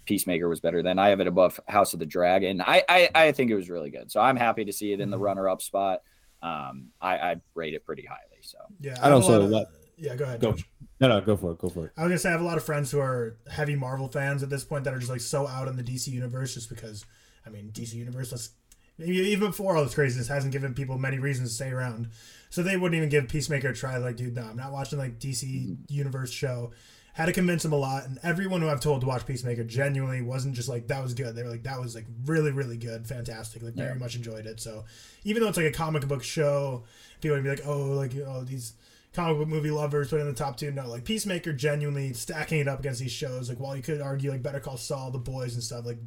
Peacemaker was better than. I have it above House of the Dragon. I, I I think it was really good. So I'm happy to see it in the runner-up spot. Um, I, I rate it pretty highly. So Yeah, I'd have a also lot of- let- yeah, go ahead. Go. Coach. No, no, go for it. Go for it. I was gonna say I have a lot of friends who are heavy Marvel fans at this point that are just like so out in the DC universe, just because I mean DC universe. Let's even before all this craziness hasn't given people many reasons to stay around, so they wouldn't even give Peacemaker a try. Like, dude, no, I'm not watching like DC mm-hmm. universe show. Had to convince them a lot, and everyone who I've told to watch Peacemaker genuinely wasn't just like that was good. They were like that was like really really good, fantastic. Like very Yeah. much enjoyed it. So even though it's like a comic book show, people would be like, oh, like oh these comic book movie lovers put in the top two. No, like Peacemaker genuinely stacking it up against these shows. Like while you could argue like Better Call Saul, The Boys, and stuff. Like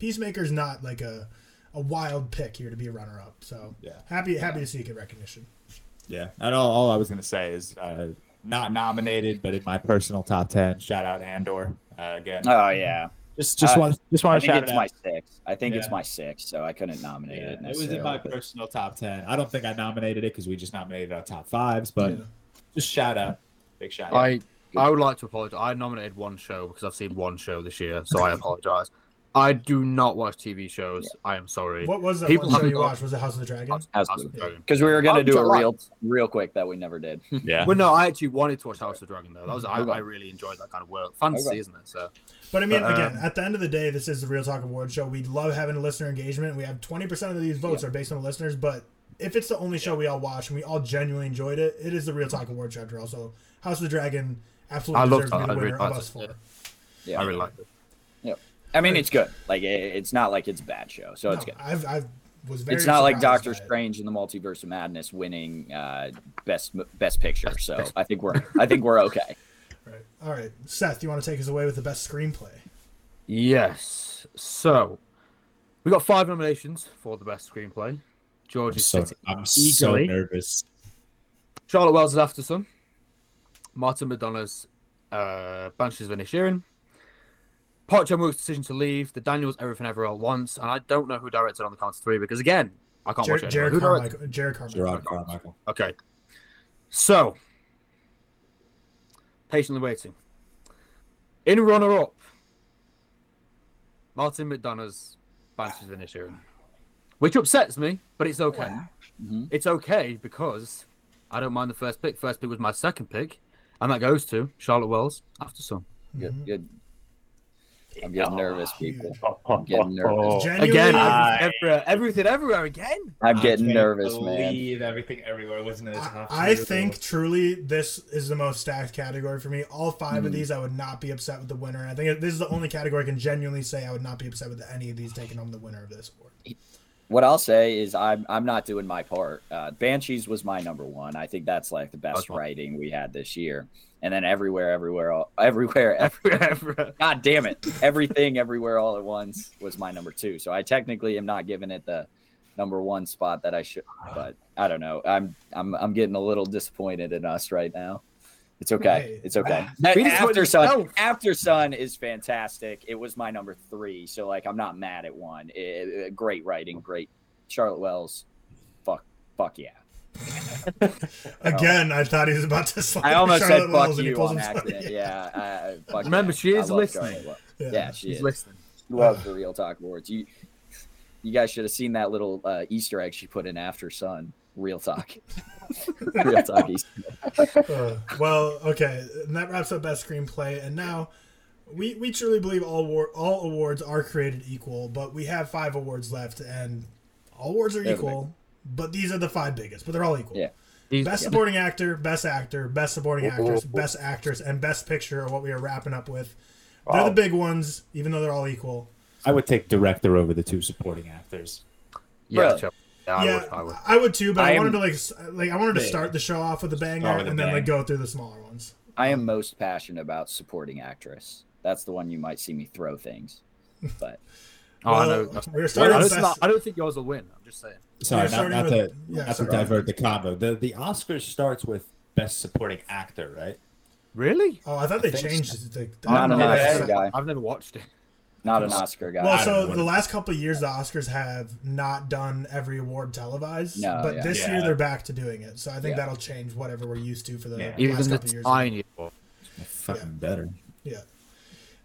Peacemaker's not like a a wild pick here to be a runner up. So Yeah. happy happy to see you get recognition. Yeah, and all, all I was gonna say is uh, not nominated, but in my personal top ten. Shout out Andor uh, again. oh yeah, just just uh, want just want to think shout it's it my out. six. I think it's my six, so I couldn't nominate Yeah, it. it was in my but- personal top ten. I don't think I nominated it because we just nominated our top fives, but Yeah. just shout out, big shout out. I I would like to apologize. I nominated one show because I've seen one show this year, so I apologize. I do not watch TV shows. I am sorry. What was that People one show you watched? Was it House of the Dragon? House House of of the Dragon. because we were gonna Oh, do which it I like. real real quick that we never did. yeah, Well, no, I actually wanted to watch House of the Dragon though. That was I, Okay. I really enjoyed that kind of work. Fantasy, Okay. isn't it? So But I mean, But, again, um, at the end of the day, this is the ReelTok Award show. We love having listener engagement. We have 20% of these votes are based on the listeners, but if it's the only show we all watch and we all genuinely enjoyed it, it is the ReelTok Award show after all. So House of the Dragon absolutely I deserves to be that. the I winner of us it, four. yeah. Yeah, I really liked it. I mean, it's good. Like it, it's not like it's a bad show, so it's good. I've, I've was very It's not like Doctor. Strange and the Multiverse of Madness winning uh, best best picture. So. I think we're I think we're okay. Right. All right. Seth, you want to take us away with the best screenplay? Yes. So we got five nominations for the best screenplay. George I'm is so, sitting I'm so nervous. Charlotte Wells' Aftersun, Martin McDonagh's uh, Banshees of Inisherin, Park Chan Wook's decision to leave, The Daniels Everything Everywhere at Once, and I don't know who directed on the count of three because again, I can't watch it. Jerrod anymore. Who directed? Carmichael. Jerrod Carmichael. Gerard Carmichael. Okay. So, patiently waiting. In runner up, Martin McDonagh's Banshees of Inisherin, which upsets me, but it's okay. Mhm. It's okay because I don't mind the first pick. First pick was my second pick, and that goes to Charlotte Wells Aftersun. Good, good. I'm getting nervous, people. I'm getting nervous. Genuinely, Again, I- everything, everywhere, everything, everywhere again. I'm getting can't nervous, man. believe everything everywhere wasn't as I, hot. I think truly this is the most stacked category for me. All five Hmm. of these, I would not be upset with the winner. I think this is the only category I can genuinely say I would not be upset with any of these taking home the winner of this award. What I'll say is I'm I'm not doing my part. Uh, Banshees was my number one. I think that's like the best writing we had this year. And then everywhere, everywhere, all, everywhere, Everywhere, everywhere. God damn it! Everything, everywhere, all at once was my number two. So I technically am not giving it the number one spot that I should. But I don't know. I'm I'm I'm getting a little disappointed in us right now. It's okay. Hey. It's okay. Be That Aftersun, yourself. Aftersun is fantastic. It was my number three, so like I'm not mad at one. It- it- great writing, great. Charlotte Wells, fuck, fuck yeah. Again, I thought he was about to slap I almost Charlotte said Wells fuck and he you pulls on himself- accident. Yeah. I, I, fuck Remember, yeah. she is listening. Charlotte Wells. Yeah, she She's is. listening. Love the ReelTok Awards. You, you guys should have seen that little uh, Easter egg she put in Aftersun. ReelTok. ReelTok Uh, well, okay, and that wraps up best screenplay. And now, we we truly believe all award, all awards are created equal, but we have five awards left, and all awards are They're equal. But these are the five biggest, but they're all equal. Yeah. He's- Best supporting actor, best actor, best supporting Oh, actress, oh, oh. best actress, and best picture are what we are wrapping up with. They're the big ones, even though they're all equal. I would take director over the two supporting actors. yeah, Really? Chelsea. I yeah, would. I would. I would too, but I, I wanted to like like I wanted to start the show off with a banger Start with a and then like go through the smaller ones. I am most passionate about supporting actress. That's the one you might see me throw things. But Oh, I Well, know. we're Well, I, with don't, I don't think yours will win. I'm just saying. Sorry, not, not with- to yeah, not to divert the combo. The the Oscars starts with best supporting actor, right? Really? Oh, I thought they changed so. it. The, Not the- an never- Oscar guy. I've never watched it. Not an Oscar guy. Well, so the last couple of years, the Oscars have not done every award televised, No, but yeah. this Yeah. year they're back to doing it. So I think Yeah. that'll change whatever we're used to for the Yeah. last Even the couple of years. tiny. award. Fucking better. Yeah.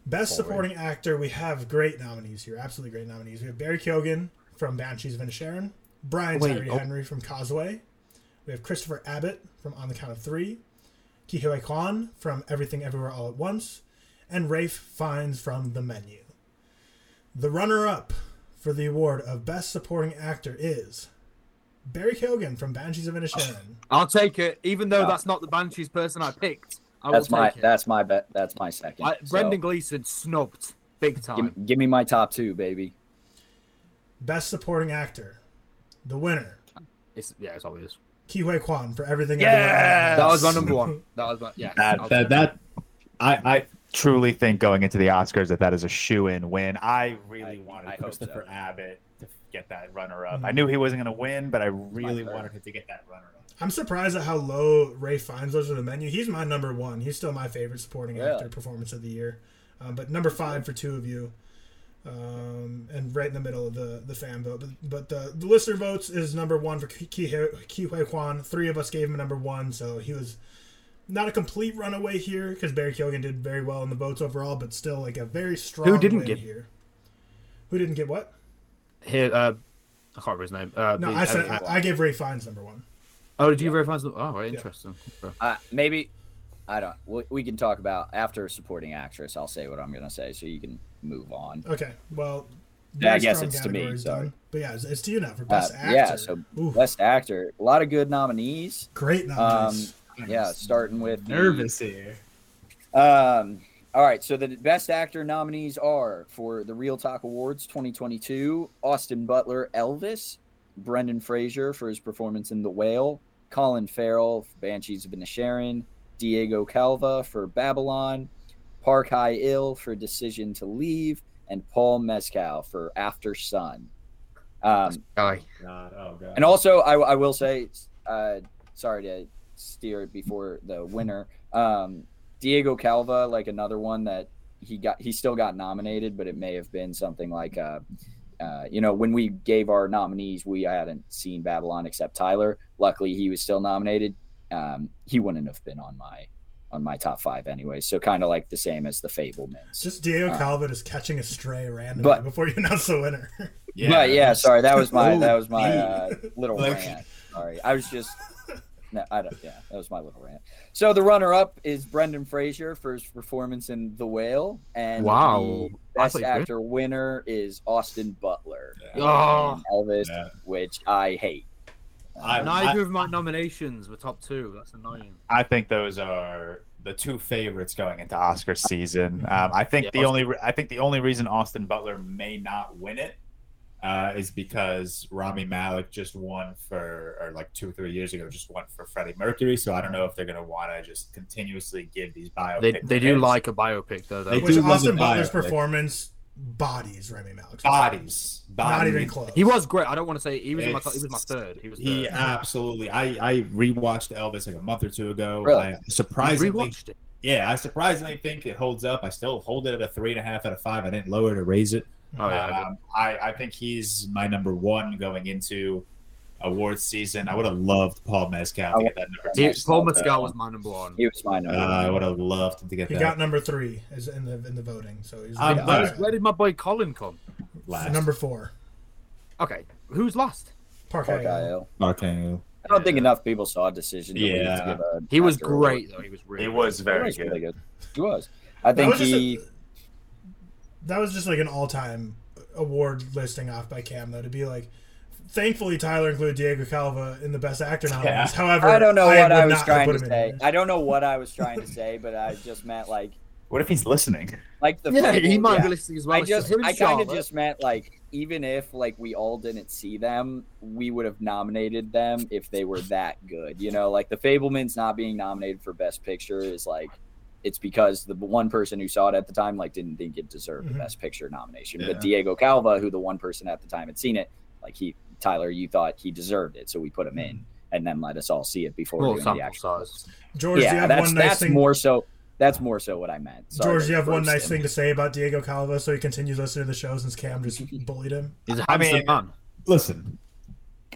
Best Forward. supporting actor, we have great nominees here. Absolutely great nominees. We have Barry Keoghan from Banshees of Inisherin, Brian Wait, Tyree oh. Henry from Causeway. We have Christopher Abbott from On the Count of Three, Ke Huy Quan from Everything Everywhere All at Once, and Ralph Fiennes from The Menu. The runner-up for the award of Best Supporting Actor is Barry Keoghan from Banshees of Inisherin. I'll take it, even though that's not the Banshees person I picked. I that's my it. that's my bet. That's my second. I, So, Brendan Gleeson snubbed big give, time. give me my top two, baby. Best Supporting Actor, the winner, It's, yeah, it's obvious. Ke Huy Quan for Everything Yeah, that was my number one. That was my yeah. That that, that I, I truly think going into the Oscars that that is a shoe in win. I really I- wanted I Christopher so. Abbott to get that runner up. Mhm. I knew he wasn't going to win, but I really wanted him to get that runner up. I'm surprised at how low Ray Fiennes was for the menu. He's my number one. He's still my favorite supporting Really? actor performance of the year. Um, but number five for two of you. Um, and right in the middle of the, the fan vote. But, but the, the listener votes is number one for Ke Ke Huy Quan. Three of us gave him a number one, so he was not a complete runaway here because Barry Keoghan did very well in the votes overall, but still like a very strong Who didn't win get- here. Who didn't get what? Here, uh, I can't remember his name. Uh, No, the- I said uh, I, I gave Ray Fiennes number one. oh, did you verify? the- Oh, right, interesting. Okay. Uh, maybe I don't. We, we can talk about after supporting actress. I'll say what I'm gonna say, so you can move on. Okay, well, Yeah, I guess it's to me, sorry. done. But yeah, it's, it's to you now for Uh, best actor. yeah, so Ooh, best actor, a lot of good nominees. great nominees. Yeah, starting with the- nervous here. Um, all right, so the best actor nominees are for the ReelTok Awards 2022: Austin Butler, Elvis, Brendan Fraser for his performance in The Whale, Colin Farrell, for Banshees of Inisherin, Diego Calva for Babylon, Park Hae-il for Decision to Leave, and Paul Mescal for Aftersun. Um, Guy. God, oh god. and also, I, I will say, uh, sorry to steer it before the winner. Um, Diego Calva, like another one that he got, he still got nominated, but it may have been something like, uh, uh, you know, when we gave our nominees, we hadn't seen Babylon except Tyler. Luckily, he was still nominated. Um, he wouldn't have been on my on my top five anyway. So kind of like the same as the Fabelmans. It's just Diego uh, Calva just catching a stray randomly but- before you announce the winner. yeah, but yeah, sorry, that was my that was my uh, little rant. Sorry, I was just no, I don't. Yeah, that was my little rant. So the runner-up is Brendan Fraser for his performance in The Whale, and Wow. the best thought you did. actor winner is Austin Butler, Oh. in Elvis, Yeah. which I hate. I- Neither of my nominations were top two. That's annoying. I think those are the two favorites going into Oscar season. Um, I think Yeah, the Austin- only re- I think the only reason Austin Butler may not win it uh, is because Rami Malek just won for, or like two or three years ago, just won for Freddie Mercury. So I don't know if they're going to want to just continuously give these biopics. They, they do like a biopic though. though. They Which do love Austin Butler's performance bodies Rami Malek's bodies, Not bodies. even close. He was great. I don't want to say he was in my he was my third. He was He absolutely. I I rewatched Elvis like a month or two ago. Really? I I surprisingly, rewatched it. yeah, I surprisingly think it holds up. I still hold it at a three and a half out of five. I didn't lower it or raise it. Oh yeah. I. Um, I, I think he's my number one going into awards season. I would have loved Paul Mescal to get that number He- two. Paul also- Mescal was my number one. He was my Uh, number. I would have loved to get He that got number three as in the in the voting. So he's I'm he's. Where did my boy Colin come? last. number four. Okay, who's last? Park Park High-Hill. IO. Martin. I don't think enough people saw a Decision to Yeah. to give a He was actor great though. He was really. It was award. very He was good. really good. He was. I think was, he. a, that was just like an all-time award listing off by Cam though to be like. Thankfully, Tyler included Diego Calva in the Best Actor nominees. Yeah. However, I don't know what I was trying to say. I don't know what I was trying to say, but I just meant like What if he's listening? Like the Yeah, he might yeah. be listening as well. I just, him and I kind of just meant like, even if like we all didn't see them, we would have nominated them if they were that good. You know, like the Fabelmans not being nominated for Best Picture is like, it's because the one person who saw it at the time like didn't think it deserved Mhm. the Best Picture nomination. Yeah. But Diego Calva, who the one person at the time had seen it, like he, Tyler, you thought he deserved it, so we put him in, and then let us all see it before Small doing the sample actual. size. George, do you Yeah, have that's one nice that's thing? more so. That's more so what I meant. Sorry George, you have one nice him. thing to say about Diego Calva so he continues listening to the show since Cam just bullied him? He's a I handsome mean- man. Listen,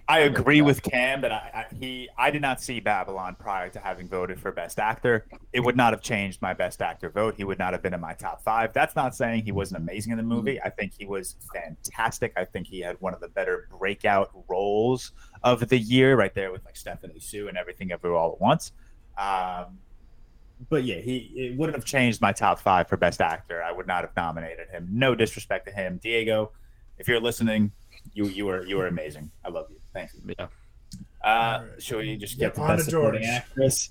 I agree with Cam that I, I he I did not see Babylon prior to having voted for Best Actor. It would not have changed my Best Actor vote. He would not have been in my top five. That's not saying he wasn't amazing in the movie. I think he was fantastic. I think he had one of the better breakout roles of the year, right there with like Stephanie Hsu and everything everywhere all at once. Um, but yeah, he it wouldn't have changed my top five for Best Actor. I would not have nominated him. No disrespect to him, Diego. If you're listening, you you were you were amazing. I love you. Thank you. Yeah. Uh, Alright. shall we just Yep, get to on best supporting actress?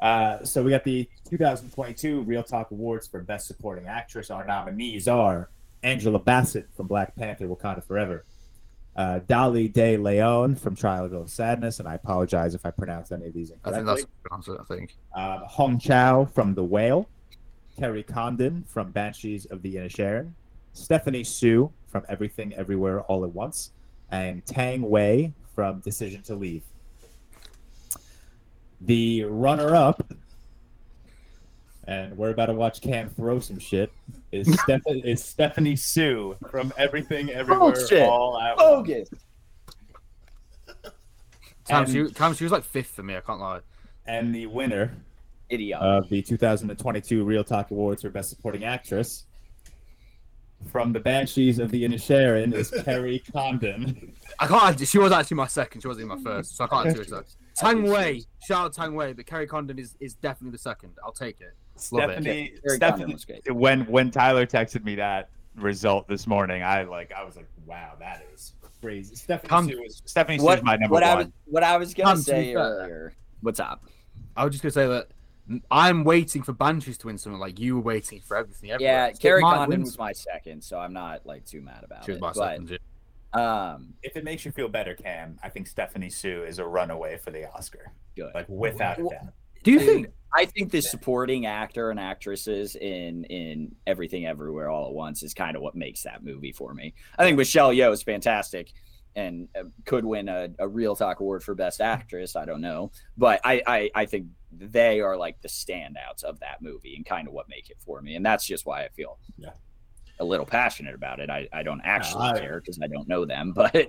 Uh, so we got the 2022 ReelTok Awards for Best Supporting Actress. Our nominees are Angela Bassett from Black Panther: Wakanda Forever, uh, Dolly De Leon from Triangle of Sadness, and I apologize if I pronounced any of these incorrectly. I think that's the answer. I think. Um, Hong Chau from The Whale, Kerry Condon from Banshees of the Inisherin, Stephanie Hsu from Everything Everywhere All at Once, and Tang Wei from Decision to Leave. The runner-up, and we're about to watch Cam throw some shit, is, Steph- is Stephanie Hsu from Everything oh, Everywhere Bullshit. All at Once. Bogus. Cam, And- she, Cam, she was like fifth for me. I can't lie. And the winner Idiot. of the 2022 ReelTok Awards for Best Supporting Actress from the Banshees of the Inner Inisherin is Kerry Condon. I can't. She was actually my second. She wasn't my first, so I can't do it. Tang Wei, shout out Tang Wei, but Kerry Condon is, is definitely the second. I'll take it. Love it. Stephanie, Stephanie was great. when when Tyler texted me that result this morning, I like I was like, wow, that is Crazy. Stephanie Con- Hsu is Stephanie Hsu what, is my number what one. I was what I was gonna Tom, to be say fair- earlier. What's up? I was just gonna say that I'm waiting for Banshees to win something like you were waiting for everything. Yeah, everywhere. So it Condon win was my second, so I'm not like too mad about She was it. my But second. um, if it makes you feel better, Cam, I think Stephanie Hsu is a runaway for the Oscar, good. like without a Well- doubt. Do you think? I think the supporting actor and actresses in in Everything Everywhere All at Once is kind of what makes that movie for me. I think Michelle Yeoh is fantastic and uh, could win a, a ReelTok Award for Best Actress. I don't know, but I, I I think they are like the standouts of that movie and kind of what make it for me, and that's just why I feel Yeah. a little passionate about it. I, I don't actually I- care because I don't know them, but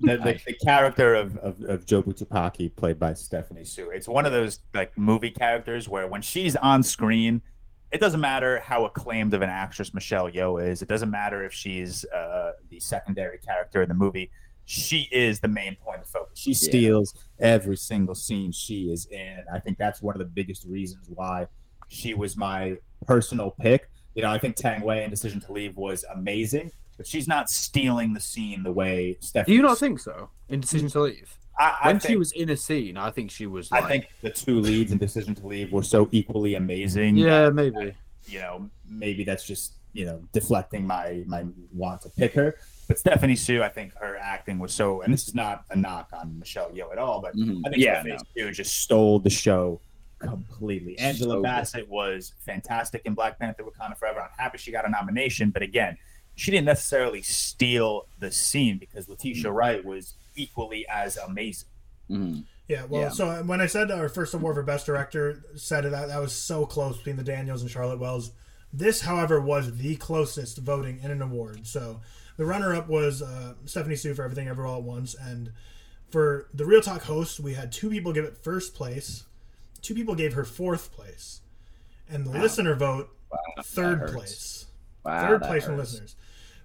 The, the, the character of, of, of Jobu Tupaki, played by Stephanie Hsu, it's one of those like movie characters where when she's on screen, it doesn't matter how acclaimed of an actress Michelle Yeoh is. It doesn't matter if she's uh, the secondary character in the movie. She is the main point of focus. She steals every single scene she is in. I think that's one of the biggest reasons why she was my personal pick. You know, I think Tang Wei in Decision to Leave was amazing, but she's not stealing the scene the way Stephanie. Do Stephanie. you not think so? In Decision to Leave, I, I when think, she was in a scene, I think she was. Like, I think the two leads in Decision to Leave were so equally amazing. Yeah, maybe. You know, maybe that's just you know deflecting my my want to pick her. But Stephanie Hsu, I think her acting was so, and this is not a knock on Michelle Yeoh at all, but Mhm. I think yeah, Stephanie no. Hsu just stole the show completely. Angela So. Bassett was fantastic in Black Panther: Wakanda Forever. I'm happy she got a nomination, but again, she didn't necessarily steal the scene because Letitia Wright was equally as amazing. Mhm. Yeah, well, Yeah. so when I said our first award for best director, said that that was so close between the Daniels and Charlotte Wells. This, however, was the closest voting in an award. So the runner-up was uh, Stephanie Hsu for Everything Ever All at Once, and for the ReelTok host, we had two people give it first place, two people gave her fourth place, and the listener vote Wow, third place. Wow, third that place from listeners.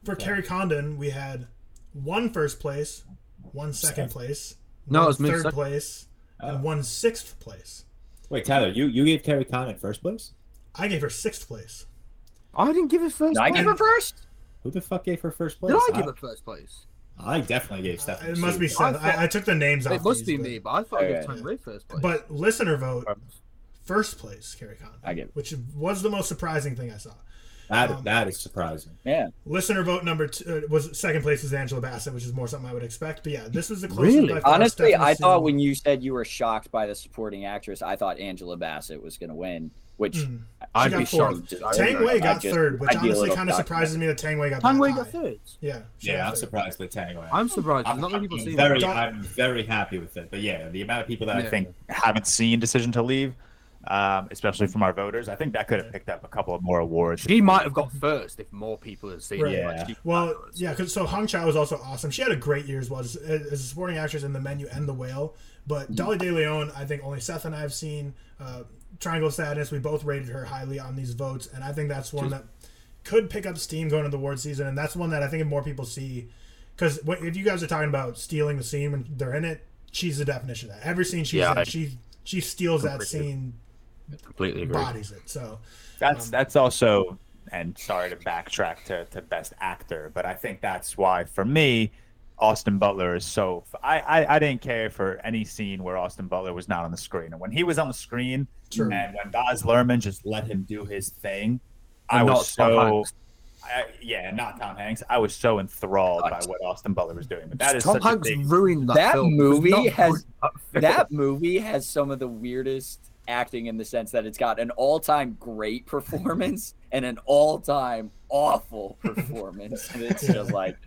For Kerry Condon, we had one first place, one second place, No, one it was me third second. place, Oh. and one sixth place. Wait, Tyler, you, you gave Kerry Condon first place? I gave her sixth place. I didn't give it first. Did I gave her first? Who the fuck gave her first place? Did I give it first place? I definitely gave uh, Stephanie it must be I Seth. I, I took the names off. It must these, be but- me, but I thought I Okay. gave Tang Wei first place. But listener vote first place Kerry Condon, I get it. which was the most surprising thing I saw. That Um, that is surprising. Yeah. Listener vote number two uh, was second place is Angela Bassett, which is more something I would expect. But yeah, this was the closest. Really? Honestly, Stephanie I thought Hsu- when you said you were shocked by the supporting actress, I thought Angela Bassett was going to win, which Mm. I'd got be fourth. shocked. Tang Wei got just- third, which I'd honestly kind of surprises me that Tang Wei got Tang Wei got third. Yeah, Yeah, I'm third. surprised with Tang Wei. I'm surprised. I'm, not many I'm people seen very, it. I'm very happy with it. But yeah, the amount of people that I think haven't seen Decision to Leave, um, especially from our voters, I think that could have picked up a couple of more awards. She might have got first if more people had seen Right. it. Yeah. Like, Well, yeah, cause so Hong Chau was also awesome. She had a great year as well as, as a supporting actress in The Menu and The Whale. But Dolly De Leon, I think only Seth and I have seen. Uh, Triangle Sadness, we both rated her highly on these votes, and I think that's one that could pick up steam going into the award season, and that's one that I think if more people see, because if you guys are talking about stealing the scene when they're in it, she's the definition of that. Every scene she's Yeah, in, I- she she steals that scene, completely agree. bodies it. So That's Um, that's also, and sorry to backtrack to, to best actor, but I think that's why for me, Austin Butler is so. I, I I didn't care for any scene where Austin Butler was not on the screen, and when he was on the screen, True. and when Baz Luhrmann just let him do his thing, I was so. I, yeah, not Tom Hanks. I was so enthralled by what Austin Butler was doing. But that is Tom such a Hanks big ruined that, That film. Movie has- good, that film. that movie has some of the weirdest acting in the sense that it's got an all-time great performance and an all-time awful performance and it's just like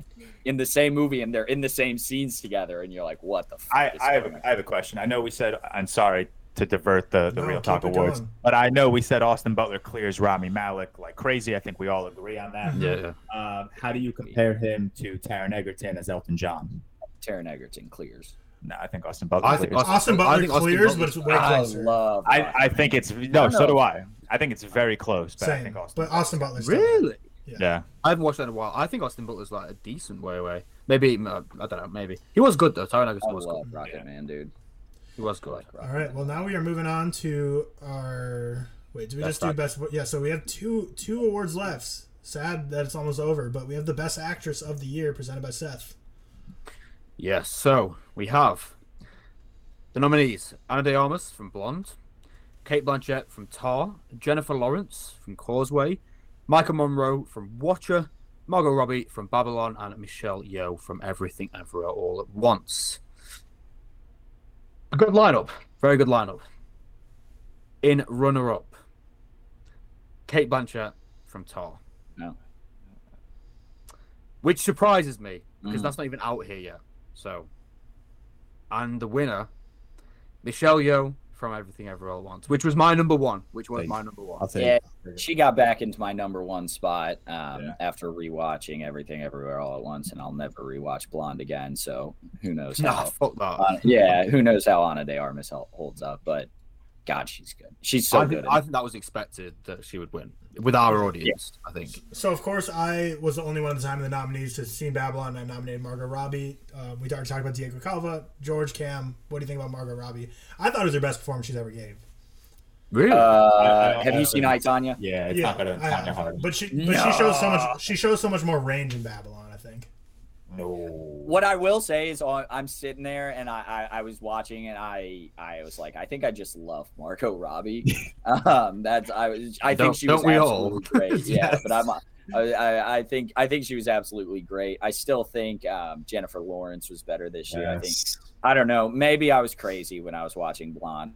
in the same movie and they're in the same scenes together and you're like what the fuck I, I have going on? I have a question. I know we said I'm sorry to divert the, the No, ReelTok Awards, going. but I know we said Austin Butler clears Rami Malek like crazy. I think we all agree on that. Yeah. Um, how do you compare him to Taron Egerton as Elton John? Taron Egerton clears No, I think Austin Butler. I think clears. Austin- Austin I Butler think Austin clears, Butler's- but it's way closer. I love I, I think it's no, so do I. I think it's very close, but I Same, think Austin. but Austin Butler's still- Really? yeah. I haven't watched that in a while. I think Austin Butler's like a decent way away. Maybe uh, I don't know. Maybe he was good though. Taron I Egerton was love good. Rocket Yeah. Man dude He was good. All right. Well, now we are moving on to our. Wait, do we Best just do best? Yeah. So we have two two awards left. Sad that it's almost over, but we have the best actress of the year presented by Seth. Yes. So we have the nominees: Ana de Armas from Blonde, Cate Blanchett from Tar, Jennifer Lawrence from Causeway, Maika Monroe from Watcher, Margot Robbie from Babylon, and Michelle Yeoh from Everything Everywhere All at Once. A good lineup. Very good lineup. In runner-up, Cate Blanchett from Tar. No. Which surprises me because Mhm. that's not even out here yet. So, and the winner, Michelle Yeoh from Everything Everywhere All at Once, which was my number one. Which was my number one. I'll take Yeah, she got back into my number one spot um, Yeah. after rewatching everything everywhere all at once and i'll never rewatch blonde again so who knows Nah, how fuck that. uh, yeah who knows how ana de armas holds up but god she's good she's so I good think, in I think that was expected that she would win with our audience. I think. So of course I was the only one at the time in the nominees to see Babylon. I nominated Margot Robbie. Uh, we already talked about Diego Calva, George Cam. What do you think about Margot Robbie? I thought it was her best performance she's ever gave. Really? uh, I- I- have you seen i tonya Yeah, it's yeah, not better than I Tonya. Harding. but she but she shows so much. She shows so much more range in Babylon. No. what i will say is i'm sitting there and I, I i was watching and i i was like i think i just love margot robbie um that's i was i Don't- think she was don't we all? absolutely great yeah but i'm I, I, I think I think she was absolutely great. I still think um, Jennifer Lawrence was better this year. I think I don't know. Maybe I was crazy when I was watching Blonde.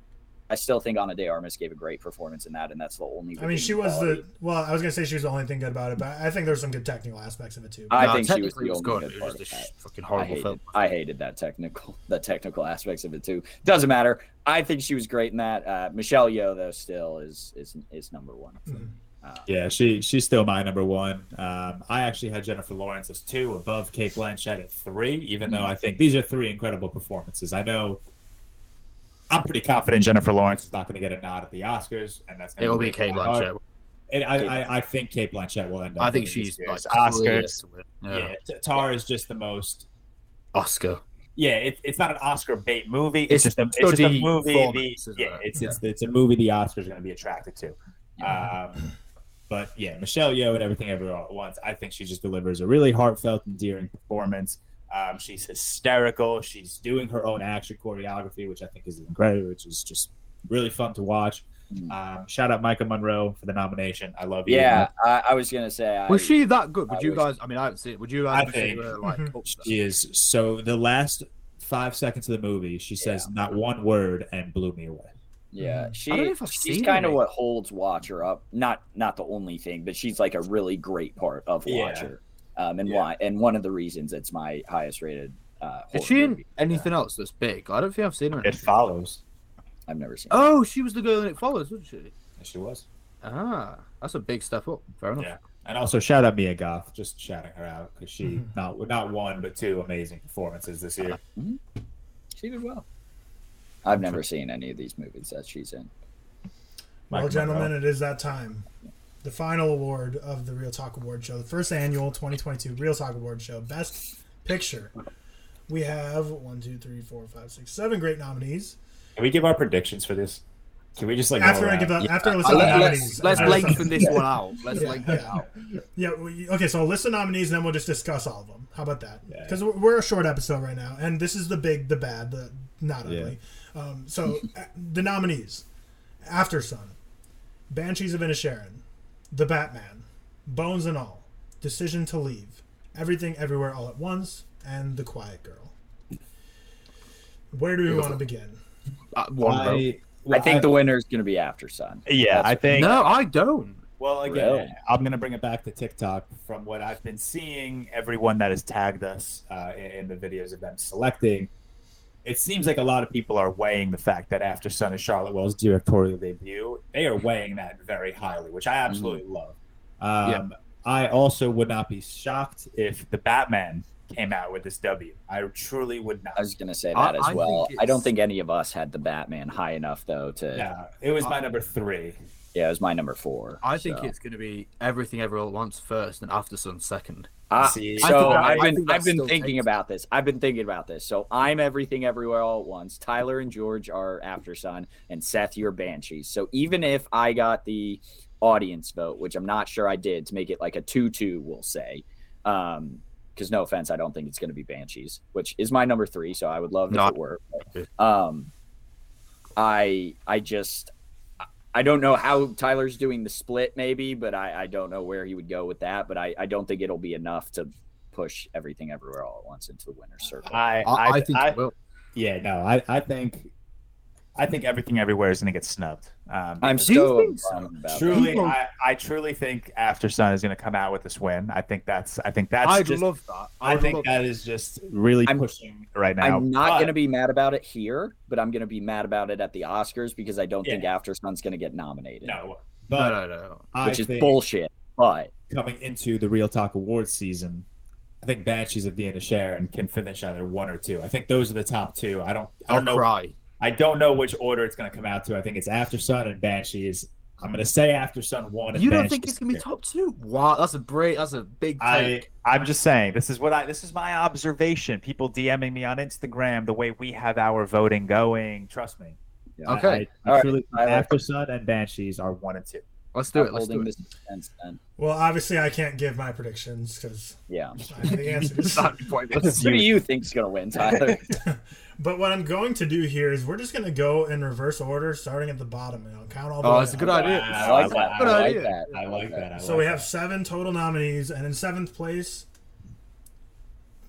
I still think Ana de Armas gave a great performance in that, and that's the only. I mean, she was quality. the well. I was gonna say she was the only thing good about it, but I think there's some good technical aspects of it too. I No, think she was the only good. good It part was of that. fucking I horrible hated, film. I hated that technical, the technical aspects of it too. Doesn't matter. I think she was great in that. Uh, Michelle Yeoh though still is is is number one. Mhm. Uh, Yeah, she she's still my number one. Um, I actually had Jennifer Lawrence as two, above Cate Blanchett at three. Even though I think these are three incredible performances. I know I'm pretty confident Jennifer Lawrence is not going to get a nod at the Oscars, and that's gonna It'll be break Cate. Blanchett. And I, I, I think Cate Blanchett will end up. I think she's like Oscars. Yeah, Yeah. Tar is just the most. Oscar. Yeah, it, it's not an Oscar bait movie. It's It's, just a, it's just a movie. The, performance, isn't yeah, it's, It's it's a movie the Oscars are going to be attracted to. Um, but yeah, Michelle Yeoh and everything at once. I think she just delivers a really heartfelt, endearing performance. Um, she's hysterical. She's doing her own action choreography, which I think is incredible, which is just really fun to watch. Um, shout out Maika Monroe for the nomination. I love you. Yeah, I, I was gonna say. I, Was she that good? Would I you was- guys? I mean, I haven't seen it. Would you I guys consider think- her like? Mhm. She is so the last five seconds of the movie, she says not one word and blew me away. Yeah, Mhm. she I don't know if I've she's kind of what holds Watcher up. Not not the only thing, but she's like a really great part of Yeah. Watcher. Um, and Yeah. why and one of the reasons it's my highest rated. Uh, Is horror she in movie. anything else that's big? I don't think I've seen her. It anything. follows. I've never seen. Oh, she was the girl in It Follows, wasn't she? And she was. Ah, that's a big step up. Fair enough. Yeah. And also shout out Mia Goth, just shouting her out because she not not one but two amazing performances this year. She did well. I've never seen any of these movies that she's in. Well, Maika gentlemen, Monroe. it is that time. The final award of the ReelTok Award Show, the first annual 2022 ReelTok Award Show, Best Picture. We have one, two, three, four, five, six, seven great nominees. Can we give our predictions for this? Can we just like After I give up, Yeah, after I uh, to the let- nominees, Let's let's I just- lengthen this one out. Let's Yeah, lengthen it yeah. out. Yeah. we- Okay. So list the nominees, and then we'll just discuss all of them. How about that? Yeah. Because we're, we're a short episode right now, and this is the big, the bad, the not Yeah. ugly. Um, so uh, the nominees: Aftersun, Banshees of Inisherin, The Batman, Bones and All, Decision to Leave, Everything Everywhere All at Once, and The Quiet Girl. Where do we want to begin? Uh, one vote. I, I think the winner is going to be Aftersun. Yeah, I think. No, I don't. Well, again, Really? I'm going to bring it back to TikTok. From what I've been seeing, everyone that has tagged us uh, in, in the videos of them selecting, it seems like a lot of people are weighing the fact that Aftersun of Charlotte Wells' directorial debut. They are weighing that very highly, which I absolutely love. Um, I also would not be shocked if the Batman came out with this W. I truly would not. I was going to say I- that as I well. I don't think any of us had the Batman high enough though to. Yeah, Yeah, it was my number three. It was my number four. I think so. it's going to be everything everywhere at once first, and Aftersun second. Uh, See, so I, I've been I've been thinking takes- about this. I've been thinking about this. So I'm everything everywhere all at once. Tyler and George are Aftersun, and Seth you're Banshees. So even if I got the audience vote, which I'm not sure I did, to make it like a two-two, we'll say. Um, because no offense, I don't think it's going to be Banshees, which is my number three. So I would love No. if it were. But, um, I I just I don't know how Tyler's doing the split, maybe, but I, I don't know where he would go with that. But I, I don't think it'll be enough to push everything everywhere all at once into the winner's circle. I, I, I think it will. Yeah, no, I, I think I think everything everywhere is going to get snubbed. Um, I'm because so so? about truly, I, I truly think Aftersun is going to come out with this win. I think that's I think that's I'd just, love that. I would think love that is just really I'm- pushing right now. I'm not going to be mad about it here, but I'm going to be mad about it at the Oscars because I don't think Aftersun's going to get nominated, no, No, but no, no. I which is bullshit. But coming into the ReelTok Awards season, I think Banshees of the Inisherin can finish either one or two. I think those are the top two. I don't, I I'll don't know. cry. I don't know which order it's going to come out to. I think it's Aftersun and Banshees. I'm going to say Aftersun one. And You don't Banshees think it's gonna be top two? Wow, that's a great. That's a big I take. I'm just saying this is what I this is my observation. People DMing me on Instagram the way we have our voting going. Trust me. Okay. I, I All right. truly, I like Aftersun and Banshees are one and two. Let's do it. Let's do it. the suspense then. Well, obviously, I can't give my predictions because Yeah. I the answer is not be pointless. Who do you think's going to win, Tyler? but what I'm going to do here is we're just going to go in reverse order, starting at the bottom. and I'll count all the Oh, way that's a good idea. I like that. Good I like idea. that. I like that. I So like we have that. seven total nominees, and in seventh place,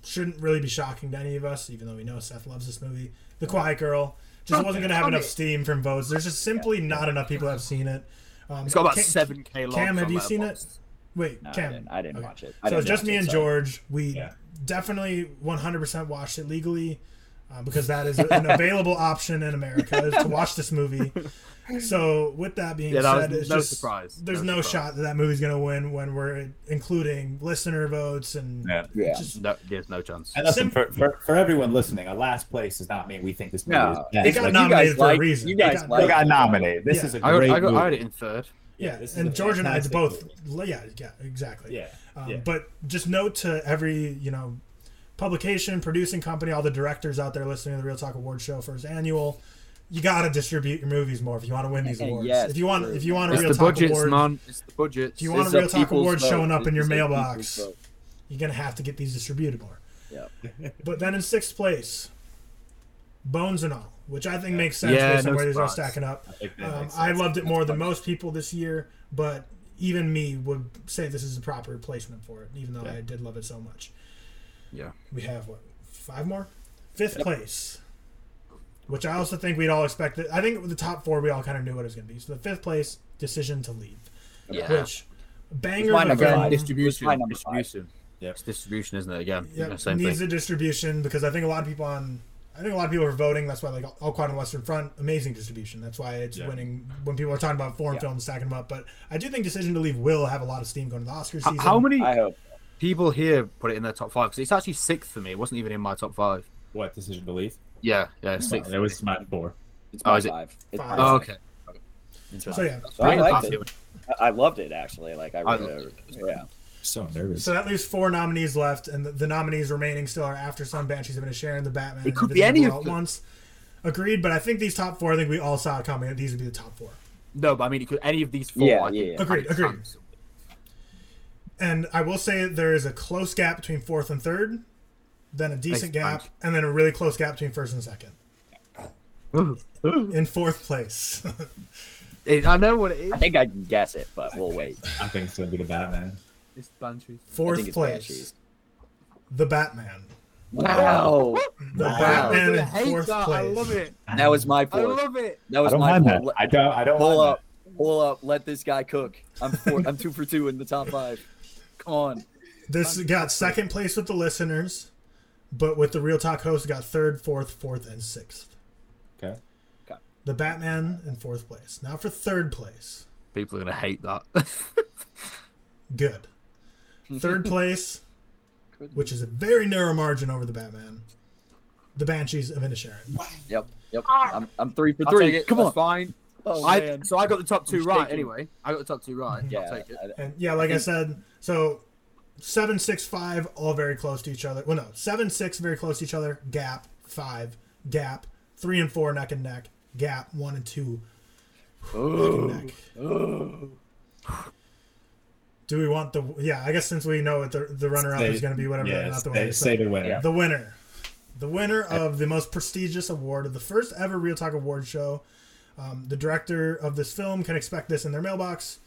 shouldn't really be shocking to any of us, even though we know Seth loves this movie. The Quiet Girl just wasn't going to have enough steam from votes. There's just simply not enough people that have seen it. Um, It's got about seven k. Cam, have you seen it? Wait, No, I Cam. didn't, I didn't Okay. watch it. I So didn't just me it, and so- George, we Yeah. definitely 100% watched it legally uh, because that is an available option in America is to watch this movie. So with that being Yeah, that was said, it's no just, surprise. There's No no, surprise. shot that that movie's going to win when we're including listener votes and Yeah. Yeah. just No, there's no chance. And listen, Sim- for, for, for everyone listening, a last place does not mean we think this movie No, is it got Like, nominated for a reason. you It guys got- like- got nominated. This Yeah. is a great I, got, movie. I had it in third. yeah, this is and George and I both movie. yeah, yeah, exactly. Yeah. Um, yeah. But just note to every you know publication, producing company, all the directors out there listening to the ReelTok Award Show for first annual, you got to distribute your movies more if you want to win these awards. Yes, if you want, true. if you want a It's ReelTok budgets, Award, man. It's the budgets. If you want It's a ReelTok people's Award vote. showing up in your mailbox, you're gonna have to get these distributed more. Yep. But then in sixth place, Bones and All, which I think makes sense Yeah, based on no where these are stacking up. I Um, I loved it more than most people this year, but even me would say this is a proper replacement for it, even though Yeah. I did love it so much. Yeah. We have what five more, fifth place, which I also think we'd all expected. I think with the top four, we all kind of knew what it was going to be. So the fifth place, decision to leave, Yeah. which banger my of a number five. Distribution. my number. Distribution. Yep. It's distribution, isn't it? Again, Yeah, same needs thing. a distribution because I think a lot of people on. I think a lot of people are voting. That's why like All Quiet on the Western Front, amazing distribution. That's why it's Yeah. winning when people are talking about foreign Yeah. films stacking them up. But I do think Decision to Leave will have a lot of steam going to the Oscar H- season. How many I hope. people here put it in their top five? Because it's actually sixth for me. It wasn't even in my top five. What decision to leave? Yeah, yeah, it's sixth. It was my four. It's Oh, my is it? five. It's Five. my Oh, five. okay. So yeah, So I liked it. I I loved it actually. Like I I really, loved yeah. So nervous. so that leaves four nominees left, and the, the nominees remaining still are Aftersun, Banshees of Inisherin, The Batman. It could and be any of All them. once. Agreed, but I think these top four. I think we all saw it coming. These would be the top four. No, but I mean, it could any of these four. Yeah, I yeah, yeah. Agreed, agreed. And I will say there is a close gap between fourth and third, then a decent Nice gap, punch. and then a really close gap between first and second. In fourth place, It- I know what it is. I think I can guess it, but we'll wait. I think it's gonna be the Batman. It's Banshees. Fourth it's place, Banshees. The Batman. Wow, The Wow. Batman I in fourth that. place. I love it. that was my I love it. That I was don't my mind that. I don't. I don't. Pull mind up, pull up. Let this guy cook. I'm four, I'm two for two in the top five. Come on. This got second place with the listeners, but with the ReelTok host, it got third, fourth, fourth, and sixth. that. Okay. The Batman in fourth place. Now for third place. People are gonna hate that. Good. Third place, which is a very narrow margin over the Batman. The Banshees of Inisherin. Yep, yep. Ah. I'm, I'm three for I'll three. Come That's on. fine. Oh, I man. so I got the top two I'm right shaking. anyway. I got the top two right. yeah, I'll take it. I- And yeah, like I said, so seven, six, five, all very close to each other. Well, no, seven, six, very close to each other. Gap, five, gap, three and four, neck and neck. Gap, one and two, neck and neck. Do we want the? Yeah, I guess since we know what the the runner up is going to be, whatever. Yeah. not the winner. say the winner. The winner, the winner of the most prestigious award of the first ever ReelTok Award show. Um, the director of this film can expect this in their mailbox.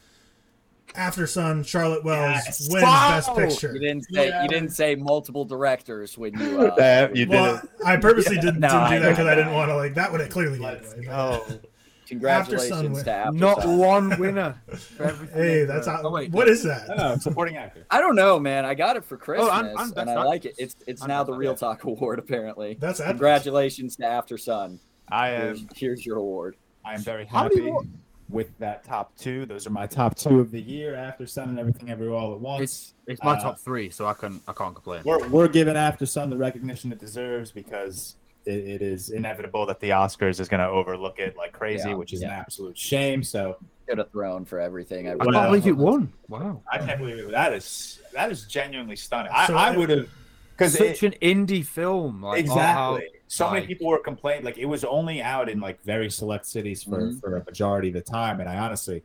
Aftersun, Charlotte Wells Yes. wins Wow! Best Picture. You didn't say Yeah. you didn't say multiple directors when you. Uh, Uh, you did Well, it. I purposely didn't, No, didn't do I that because know. I didn't want to like that would have clearly given Let's it away. congratulations win. to After Not Sun. one winner. Hey, that's done. out. Oh, wait, what is that? Oh, supporting actor. I don't know, man. I got it for Christmas, and- and, and Best I like it. Actress. It's it's And now the Real Actress. Talk Award, apparently. That's. Congratulations to Aftersun. I Here's, am here's your award. I am very How many happy more- with that top two. Those are my top two of the year Aftersun and everything everywhere all at once. It's it's my Uh, top three, so I can I can't complain. we're, we're giving Aftersun the recognition it deserves because it, it is inevitable that the Oscars is going to overlook it like crazy, Yeah. which is is an an absolute shame. So Could have throne for everything. I, I can't believe it won. Wow. I can't believe it. That is that is genuinely stunning. I, So I I- would have because Such an indie film. Like, oh, exactly. So many people were complaining like it was only out in like very select cities for, Mhm. for a majority of the time. And I honestly,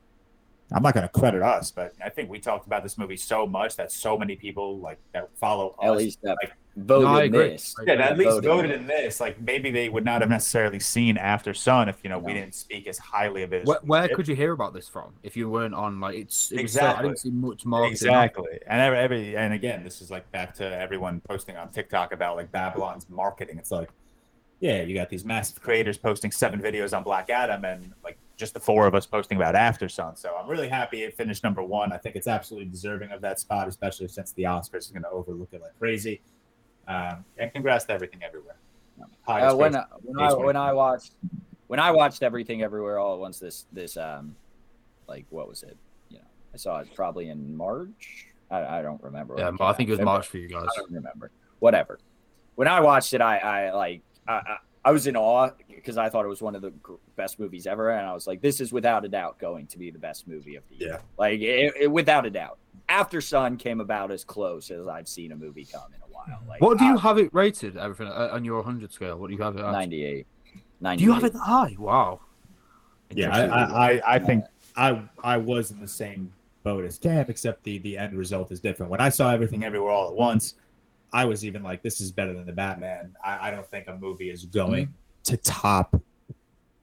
I'm not going to credit us, but I think we talked about this movie so much that so many people like that follow At us. least that like, voted No, I agree. this. Yeah, at least voted. voted in this. Like maybe they would not have necessarily seen Aftersun if you know we didn't speak as highly of it. as Where, where did. could you hear about this from if you weren't on like it's it was so- I Exactly. didn't see much marketing. Exactly, and every, every and again, this is like back to everyone posting on TikTok about like Babylon's marketing. It's like, yeah, you got these massive creators posting seven videos on Black Adam, and like just the four of us posting about Aftersun. So I'm really happy it finished number one. I think it's absolutely deserving of that spot, especially since the Oscars is going to overlook it like crazy. Um, and congrats to everything everywhere. Highest Uh, when rated- I, when I when I watched when I watched everything everywhere all at once this this um like what was it you know I saw it probably in March I, I don't remember Yeah, I think it was March for you guys. I don't remember whatever when I watched it I I like I, I, I was in awe because I thought it was one of the best movies ever and I was like this is without a doubt going to be the best movie of the year Yeah. like it, it, without a doubt Aftersun came about as close as I've seen a movie come in a while like What do you I- have it rated? Everything uh, on your 100 scale. What do you have it at? 98 Do you have 98. it that high? Wow. yeah, I, I, I, I think I, I was in the same boat as Cam, except the, the end result is different. When I saw everything everywhere all at once, I was even like, this is better than the Batman. I, I don't think a movie is going to top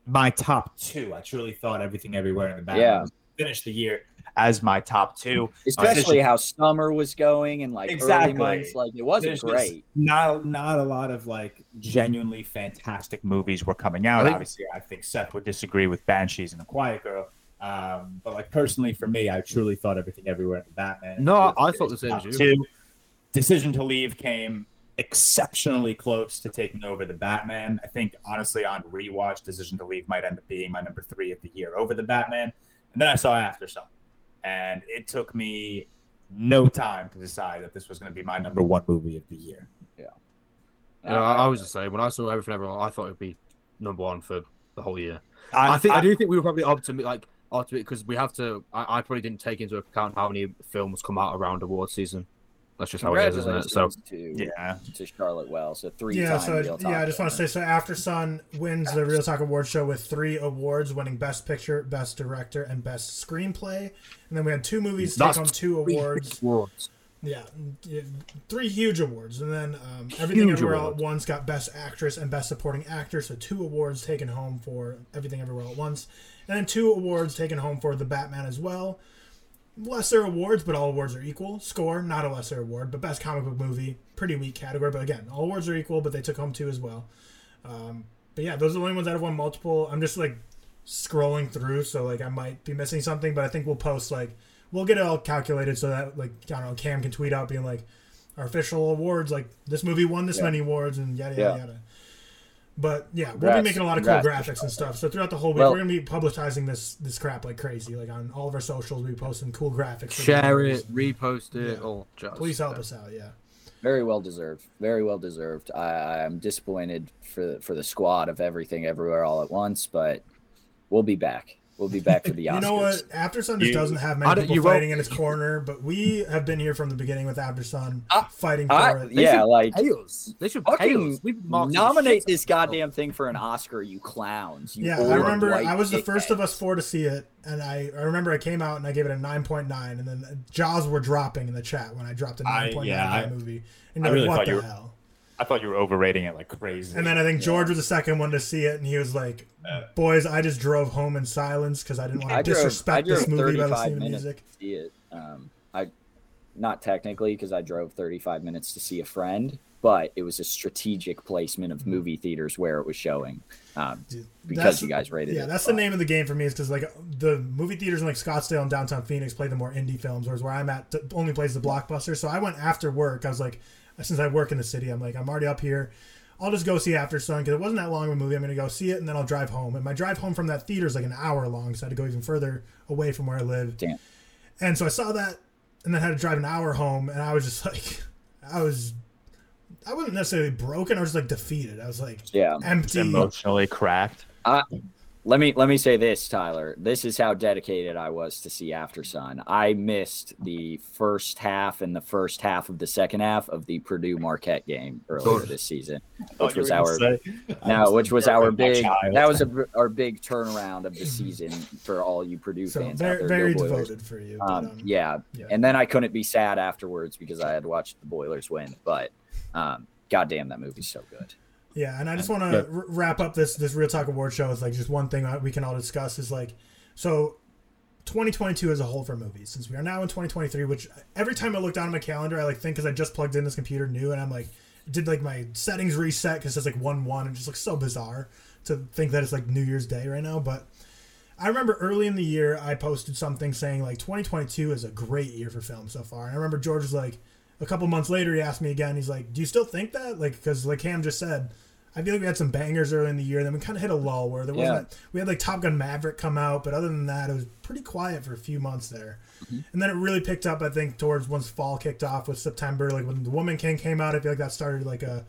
my top two. I truly thought everything everywhere in the Batman Yeah. finished the year. as my top two. Especially how summer was going and like Exactly. early months. Like it wasn't There's great. Not not a lot of like genuinely fantastic movies were coming out. I think- Obviously, I think Seth would disagree with Banshees and The quiet girl. Um, but like personally for me, I truly thought everything everywhere in the Batman. No, I thought the same as you. two. Decision to leave came exceptionally close to taking over the Batman. I think honestly on rewatch, Decision to Leave might end up being my number three of the year over the Batman. And then I saw Aftersun, and it took me no time to decide that this was going to be my number one movie of the year. Yeah, I, I was the same. When I saw everything everyone, I thought it'd be number one for the whole year. I, I think I, do think we were probably optimistic, like optimistic, because we have to. I, I probably didn't take into account how many films come out around award season. That's just how it is, isn't it? So Congratulations to, Yeah, to Charlotte Wells, so three Yeah, so Real yeah, I just want to say so. Aftersun wins the ReelTok Award Show with three awards, winning Best Picture, Best Director, and Best Screenplay. And then we had two movies take That's home two awards. awards. Yeah, yeah, three huge awards, and then um, Everything Huge Everywhere All at. Once got Best Actress and Best Supporting Actor, so two awards taken home for Everything Everywhere All at Once, and then two awards taken home for The Batman as well. Lesser awards, but all awards are equal. Score, not a lesser award, but Best Comic Book Movie, pretty weak category, but again, all awards are equal, but they took home two as well. Um, but yeah, those are the only ones that have won multiple. I'm just like scrolling through, so like I might be missing something, but I think we'll post like we'll get it all calculated so that like I don't know, Cam can tweet out being like our official awards, like this movie won this Yeah. many awards and yada yada Yeah. yada. But yeah, we'll be making a lot of Congrats. cool graphics and stuff. So throughout the whole week, Well- we're gonna be publicizing this this crap like crazy. Like on all of our socials, we'll be posting cool graphics. for Share viewers. it, repost it, Yeah. all jazz. Please help us out. Yeah. Very well deserved. Very well deserved. I, I'm disappointed for for the squad of everything everywhere all at once, but we'll be back. We'll be back for the Oscars. You know what? Aftersun just You- doesn't have I many people you won't- fighting in its corner, but we have been here from the beginning with Aftersun Uh, fighting for I, it. They yeah, like Pay us. They should pay fucking us. We've nominate this out of goddamn thing for an Oscar, you clowns. You Yeah, I remember I was the first of us four to see it, and I, I remember I came out and I gave it a 9.9, and then jaws were dropping in the chat when I dropped a 9.9 yeah, for movie. And I really like, thought what the you were- hell? I thought you were overrating it like crazy. And then I think George was the second one to see it, and he was like, "Boys, I just drove home in silence because I didn't want I to drove, I disrespect drove this movie by 35 listening to minutes music." to see it. Um, I not technically because I drove 35 minutes to see a friend, but it was a strategic placement of movie theaters where it was showing. Um, Dude, because that's- you guys rated it. yeah, that's the name of the game for me. Is because like the movie theaters in like Scottsdale and downtown Phoenix play the more indie films, whereas where I'm at t- only plays the blockbuster. So I went after work. I was like, since I work in the city, I'm like, I'm already up here. I'll just go see Aftersun because it wasn't that long of a movie. I'm gonna go see it and then I'll drive home. And my drive home from that theater is like an hour long, so I had to go even further away from where I live. Damn. And so I saw that, and then had to drive an hour home, and I was just like, I was, I wasn't necessarily broken. I was just like defeated. I was like Yeah. It's empty. emotionally cracked. Let me let me say this, Tyler. This is how dedicated I was to see Aftersun. I missed the first half and the first half of the second half of the Purdue Marquette game earlier this season, which was our no, which was our big that was a, our big turnaround of the season for all you Purdue So fans out very, there. very Go devoted for you. but, Um, um, yeah. yeah. and then I couldn't be sad afterwards because I had watched the Boilers win. But um, goddamn, that movie's so good. Yeah, and I just want to r- wrap up this this ReelTok Award show with like just one thing we can all discuss is like, so 2022 as a whole for movies, since we are now in 2023. Which every time I look down at my calendar, I like think because I just plugged in this computer new, and I'm like, did like my settings reset because it's like one one, and it just looks so bizarre to think that it's like New Year's Day right now. But I remember early in the year I posted something saying like 2022 is a great year for film so far, and I remember George was like. A couple months later, he asked me again. He's like, "Do you still think that?" Like, because like Ham just said, I feel like we had some bangers early in the year. Then we kind of hit a lull where there wasn't. We had like Top Gun Maverick come out, but other than that, it was pretty quiet for a few months there. Mm-hmm. And then it really picked up, I think, towards once fall kicked off with September. Like when The Woman King came out, I feel like that started like a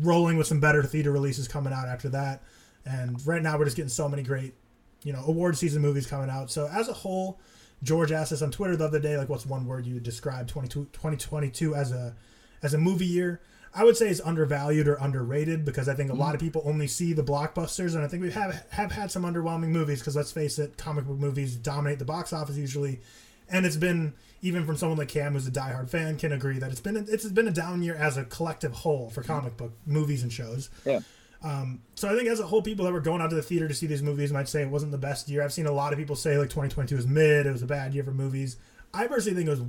rolling with some better theater releases coming out after that. And right now, we're just getting so many great, you know, award season movies coming out. So as a whole, George asked us on Twitter the other day, like, what's one word you would describe 22 2022 as a as a movie year? I would say it's undervalued or underrated because I think a mm-hmm. lot of people only see the blockbusters, and I think we have have had some underwhelming movies. Because let's face it, comic book movies dominate the box office usually, and it's been even from someone like Cam, who's a diehard fan, can agree that it's been a, it's been a down year as a collective whole for mm-hmm. comic book movies and shows. Yeah. Um, so I think as a whole, people that were going out to the theater to see these movies might say it wasn't the best year. I've seen a lot of people say like 2022 was mid. It was a bad year for movies. I personally think it was a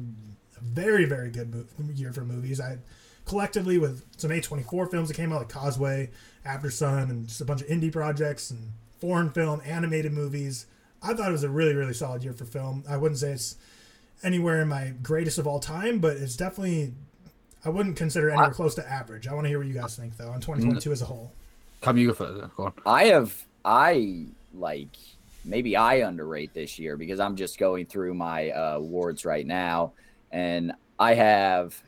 very, very good mo- year for movies. I collectively with some A24 films that came out like Causeway, Aftersun, and just a bunch of indie projects and foreign film, animated movies. I thought it was a really, really solid year for film. I wouldn't say it's anywhere in my greatest of all time, but it's definitely I wouldn't consider anywhere close to average. I want to hear what you guys think though on 2022 as a whole. Come you go first. Go on. I have I like maybe I underrate this year because I'm just going through my uh, awards right now, and I have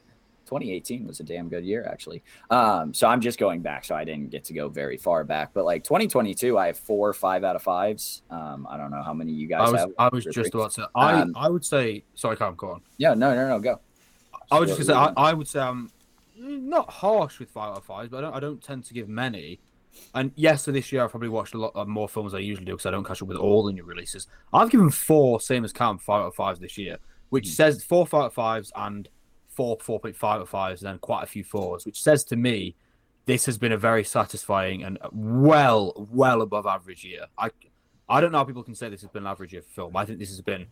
2018 was a damn good year actually. Um, so I'm just going back, so I didn't get to go very far back, but like 2022, I have four five out of fives. Um, I don't know how many you guys I was have. I was just about to. I Um, I would say. Sorry, Cam. Go on. Yeah, no, no, no, go. I was just gonna say. I, I would say I'm not harsh with five out of five, but I don't. I don't tend to give many. And yes, for this year I've probably watched a lot uh, more films than I usually do because I don't catch up with all the new releases. I've given four, same as Cam, five out of fives this year, which hmm. says four five out of fives and four four point five out of fives, and then quite a few fours, which says to me this has been a very satisfying and well, well above average year. I I don't know how people can say this has been an average year for film. I think this has been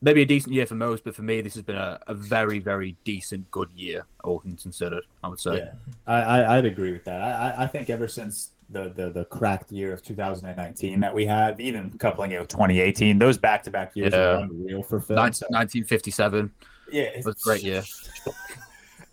maybe a decent year for most, but for me, this has been a, a very, very decent, good year, all things considered. I would say. Yeah, I, I I'd agree with that. I- I think ever since the, the the cracked year of 2019 that we had, even coupling it with 2018, those back to back years Yeah. are unreal for film. Nin- so- 1957 yeah, it's was a great year.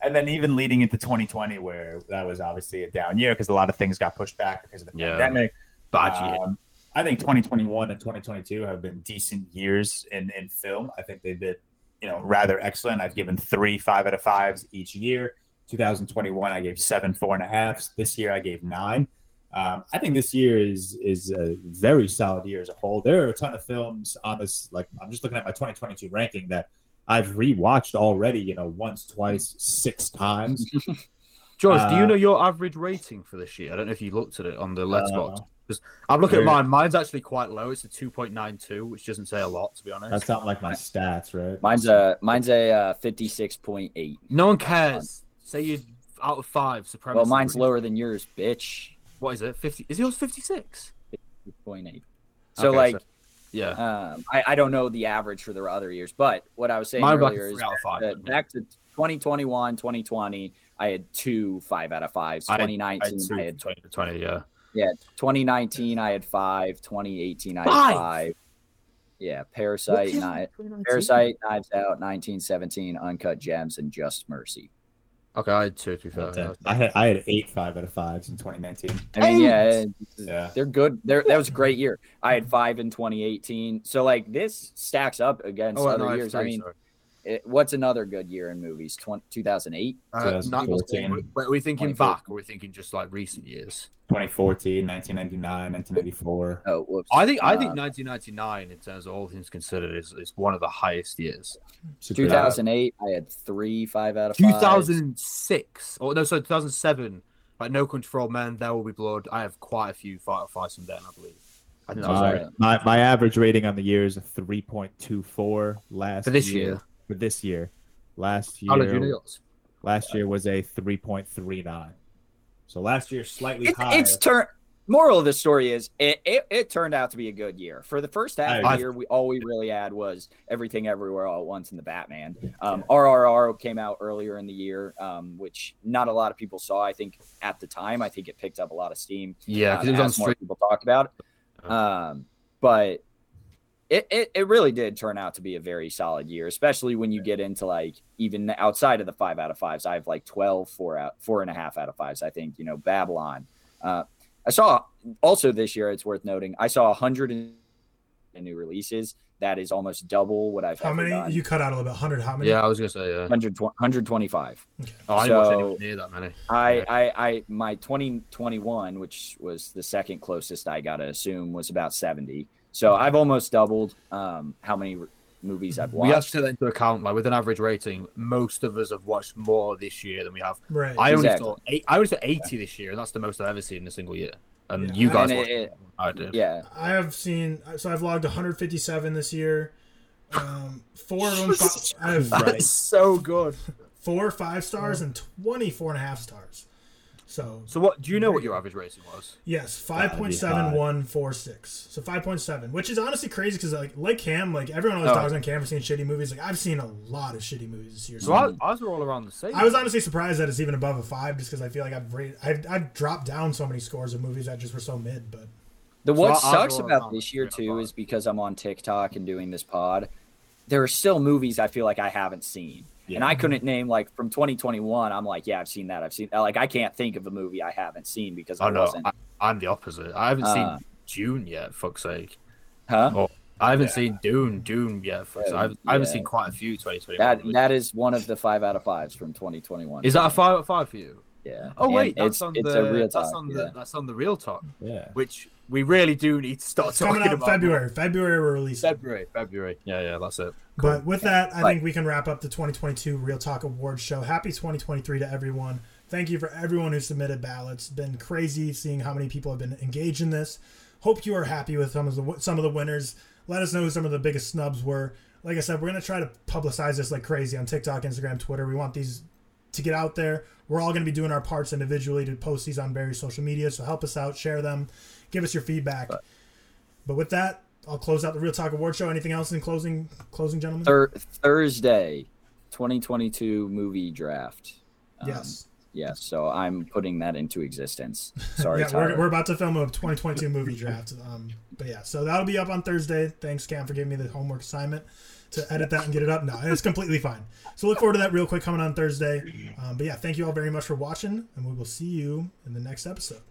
And then even leading into 2020, where that was obviously a down year because a lot of things got pushed back because of the Yeah. pandemic. Bad. Um, I think 2021 and 2022 have been decent years in, in film. I think they've been, you know, rather excellent. I've given three five out of fives each year. 2021, I gave seven four and a halves. This year, I gave nine. Um, I think this year is is a very solid year as a whole. There are a ton of films on this. Like I'm just looking at my 2022 ranking that I've rewatched already. You know, once, twice, six times. Joyce, do you uh, know your average rating for this year? I don't know if you looked at it on the Letterboxd. Uh, Because I'm looking at mine. Mine's actually quite low. It's a 2.92, which doesn't say a lot, to be honest. That's not like my stats, right? Mine's a mine's a uh, 56.8. No one cares. Say you're out of five. Supremacy. Well, mine's lower than yours, bitch. What is it? 50? Is yours 56? 0.8. So Okay, like so- Yeah. Um, I, I don't know the average for the other years, but what I was saying Mine was earlier is three out of five. that back to 2021, 2020, I had two five out of fives. I had- 2019, I had, 20 20, yeah. yeah. 2019, I had five. 2018, I had Five? five. Yeah, Parasite, What Kni- year? 2019? Parasite, Knives Out, 1917, Uncut Gems, and Just Mercy. Okay, I had two, to be fair. I had I had eight five out of fives in 2019. I mean, yeah, Yeah. they're good. They're, that was a great year. I had five in 2018. So like this stacks up against Oh, other no, years. I three, mean, sorry. It, what's another good year in movies? 20, 2008. Uh, not, 2014. wait, wait, are we thinking back or are we thinking just like recent years? 2014, 1999, 1994. Oh, whoops. I think I think Uh, 1999, in terms of all things considered, is, is one of the highest years. 2008, I had three five out of five. 2006, or no, sorry, 2007. Like No Country for Old Men, There Will Be Blood. I have quite a few fight or fights from then, I believe. I think that was My, right. my my average rating on the year is a 3.24 last For this year. For this year, last How did you know year last year was a 3.39. So last year slightly It, higher. it's turn. Moral of the story is it, it, it turned out to be a good year. For the first half of the I- year, we all we really had was everything everywhere all at once in the Batman. Um, RRR came out earlier in the year, um, which not a lot of people saw. I think at the time, I think it picked up a lot of steam. Yeah, because it was on as more people talked about it. Um, but it, it it really did turn out to be a very solid year, especially when you get into like even outside of the five out of fives. I have like 12, four out, four and a half out of fives. I think you know Babylon. Uh, I saw also this year. It's worth noting. I saw hundred new releases. That is almost double what I've How ever many? done. You cut out a little bit. Hundred. How many? Yeah, I was gonna say yeah. 100, 125. Oh, I didn't watch So- near that many. I, I, I, my 2021, which was the second closest I got to assume, was about 70. So I've almost doubled um, how many r- movies I've watched. We have to take that into account. Like with an average rating, most of us have watched more this year than we have. Right. I only Exactly. saw eight, I only saw eighty this year, and that's the most I've ever seen in a single year. And Yeah. you guys And watched it- I did. Yeah, I have seen. So I've logged 157 this year. Um, four of them. fi- I have That's so good. four five stars and 24 and a half stars. So So what? Do you know what your average rating was? Yes, five point seven one four six. So five point seven, which is honestly crazy because like like Cam, like everyone always Oh. talks on Cam for seeing shitty movies. Like I've seen a lot of shitty movies this year. So So I, ours were all around the same. I was honestly surprised that it's even above a five, just because I feel like I've rated, I've I've dropped down so many scores of movies that just were so mid. But The So what ours sucks were about around this year three too or is because I'm on TikTok and doing this pod. There are still movies I feel like I haven't seen, and I couldn't name like from 2021. I'm like, yeah, I've seen that. I've seen like I can't think of a movie I haven't seen because I Oh no, wasn't. I, I'm the opposite. I haven't Uh. seen Dune yet. Fuck's sake. huh? Oh, I haven't seen Dune. Dune yet. Fuck's Yeah, I haven't, I haven't seen quite a few 2021. That movies. that is one of the five out of fives from 2021. Is that a five out of five for you? Yeah. Oh And wait, that's it's on it's the a real that's on the that's on the real talk, Yeah. which we really do need to start it's talking coming out about. February. February we're releasing. February, February. Yeah, yeah, that's it. But with that, I But- think we can wrap up the 2022 ReelTok Awards show. Happy 2023 to everyone. Thank you for everyone who submitted ballots. It's been crazy seeing how many people have been engaged in this. Hope you are happy with some of the some of the winners. Let us know who some of the biggest snubs were. Like I said, we're gonna try to publicize this like crazy on TikTok, Instagram, Twitter. We want these to get out there. We're all gonna be doing our parts individually to post these on various social media. So help us out, share them, give us your feedback. But with that, I'll close out the ReelTok Award show. Anything else in closing, closing, gentlemen? Thur- Thursday, 2022 movie draft. Um, yes. Yes. So I'm putting that into existence. Sorry, yeah, Tyler. we're, we're about to film a 2022 movie draft. Um, but yeah, so that'll be up on Thursday. Thanks, Cam, for giving me the homework assignment to edit that and get it up. No, it's completely fine. So look forward to that real quick coming on Thursday. Um, but yeah, thank you all very much for watching, and we will see you in the next episode.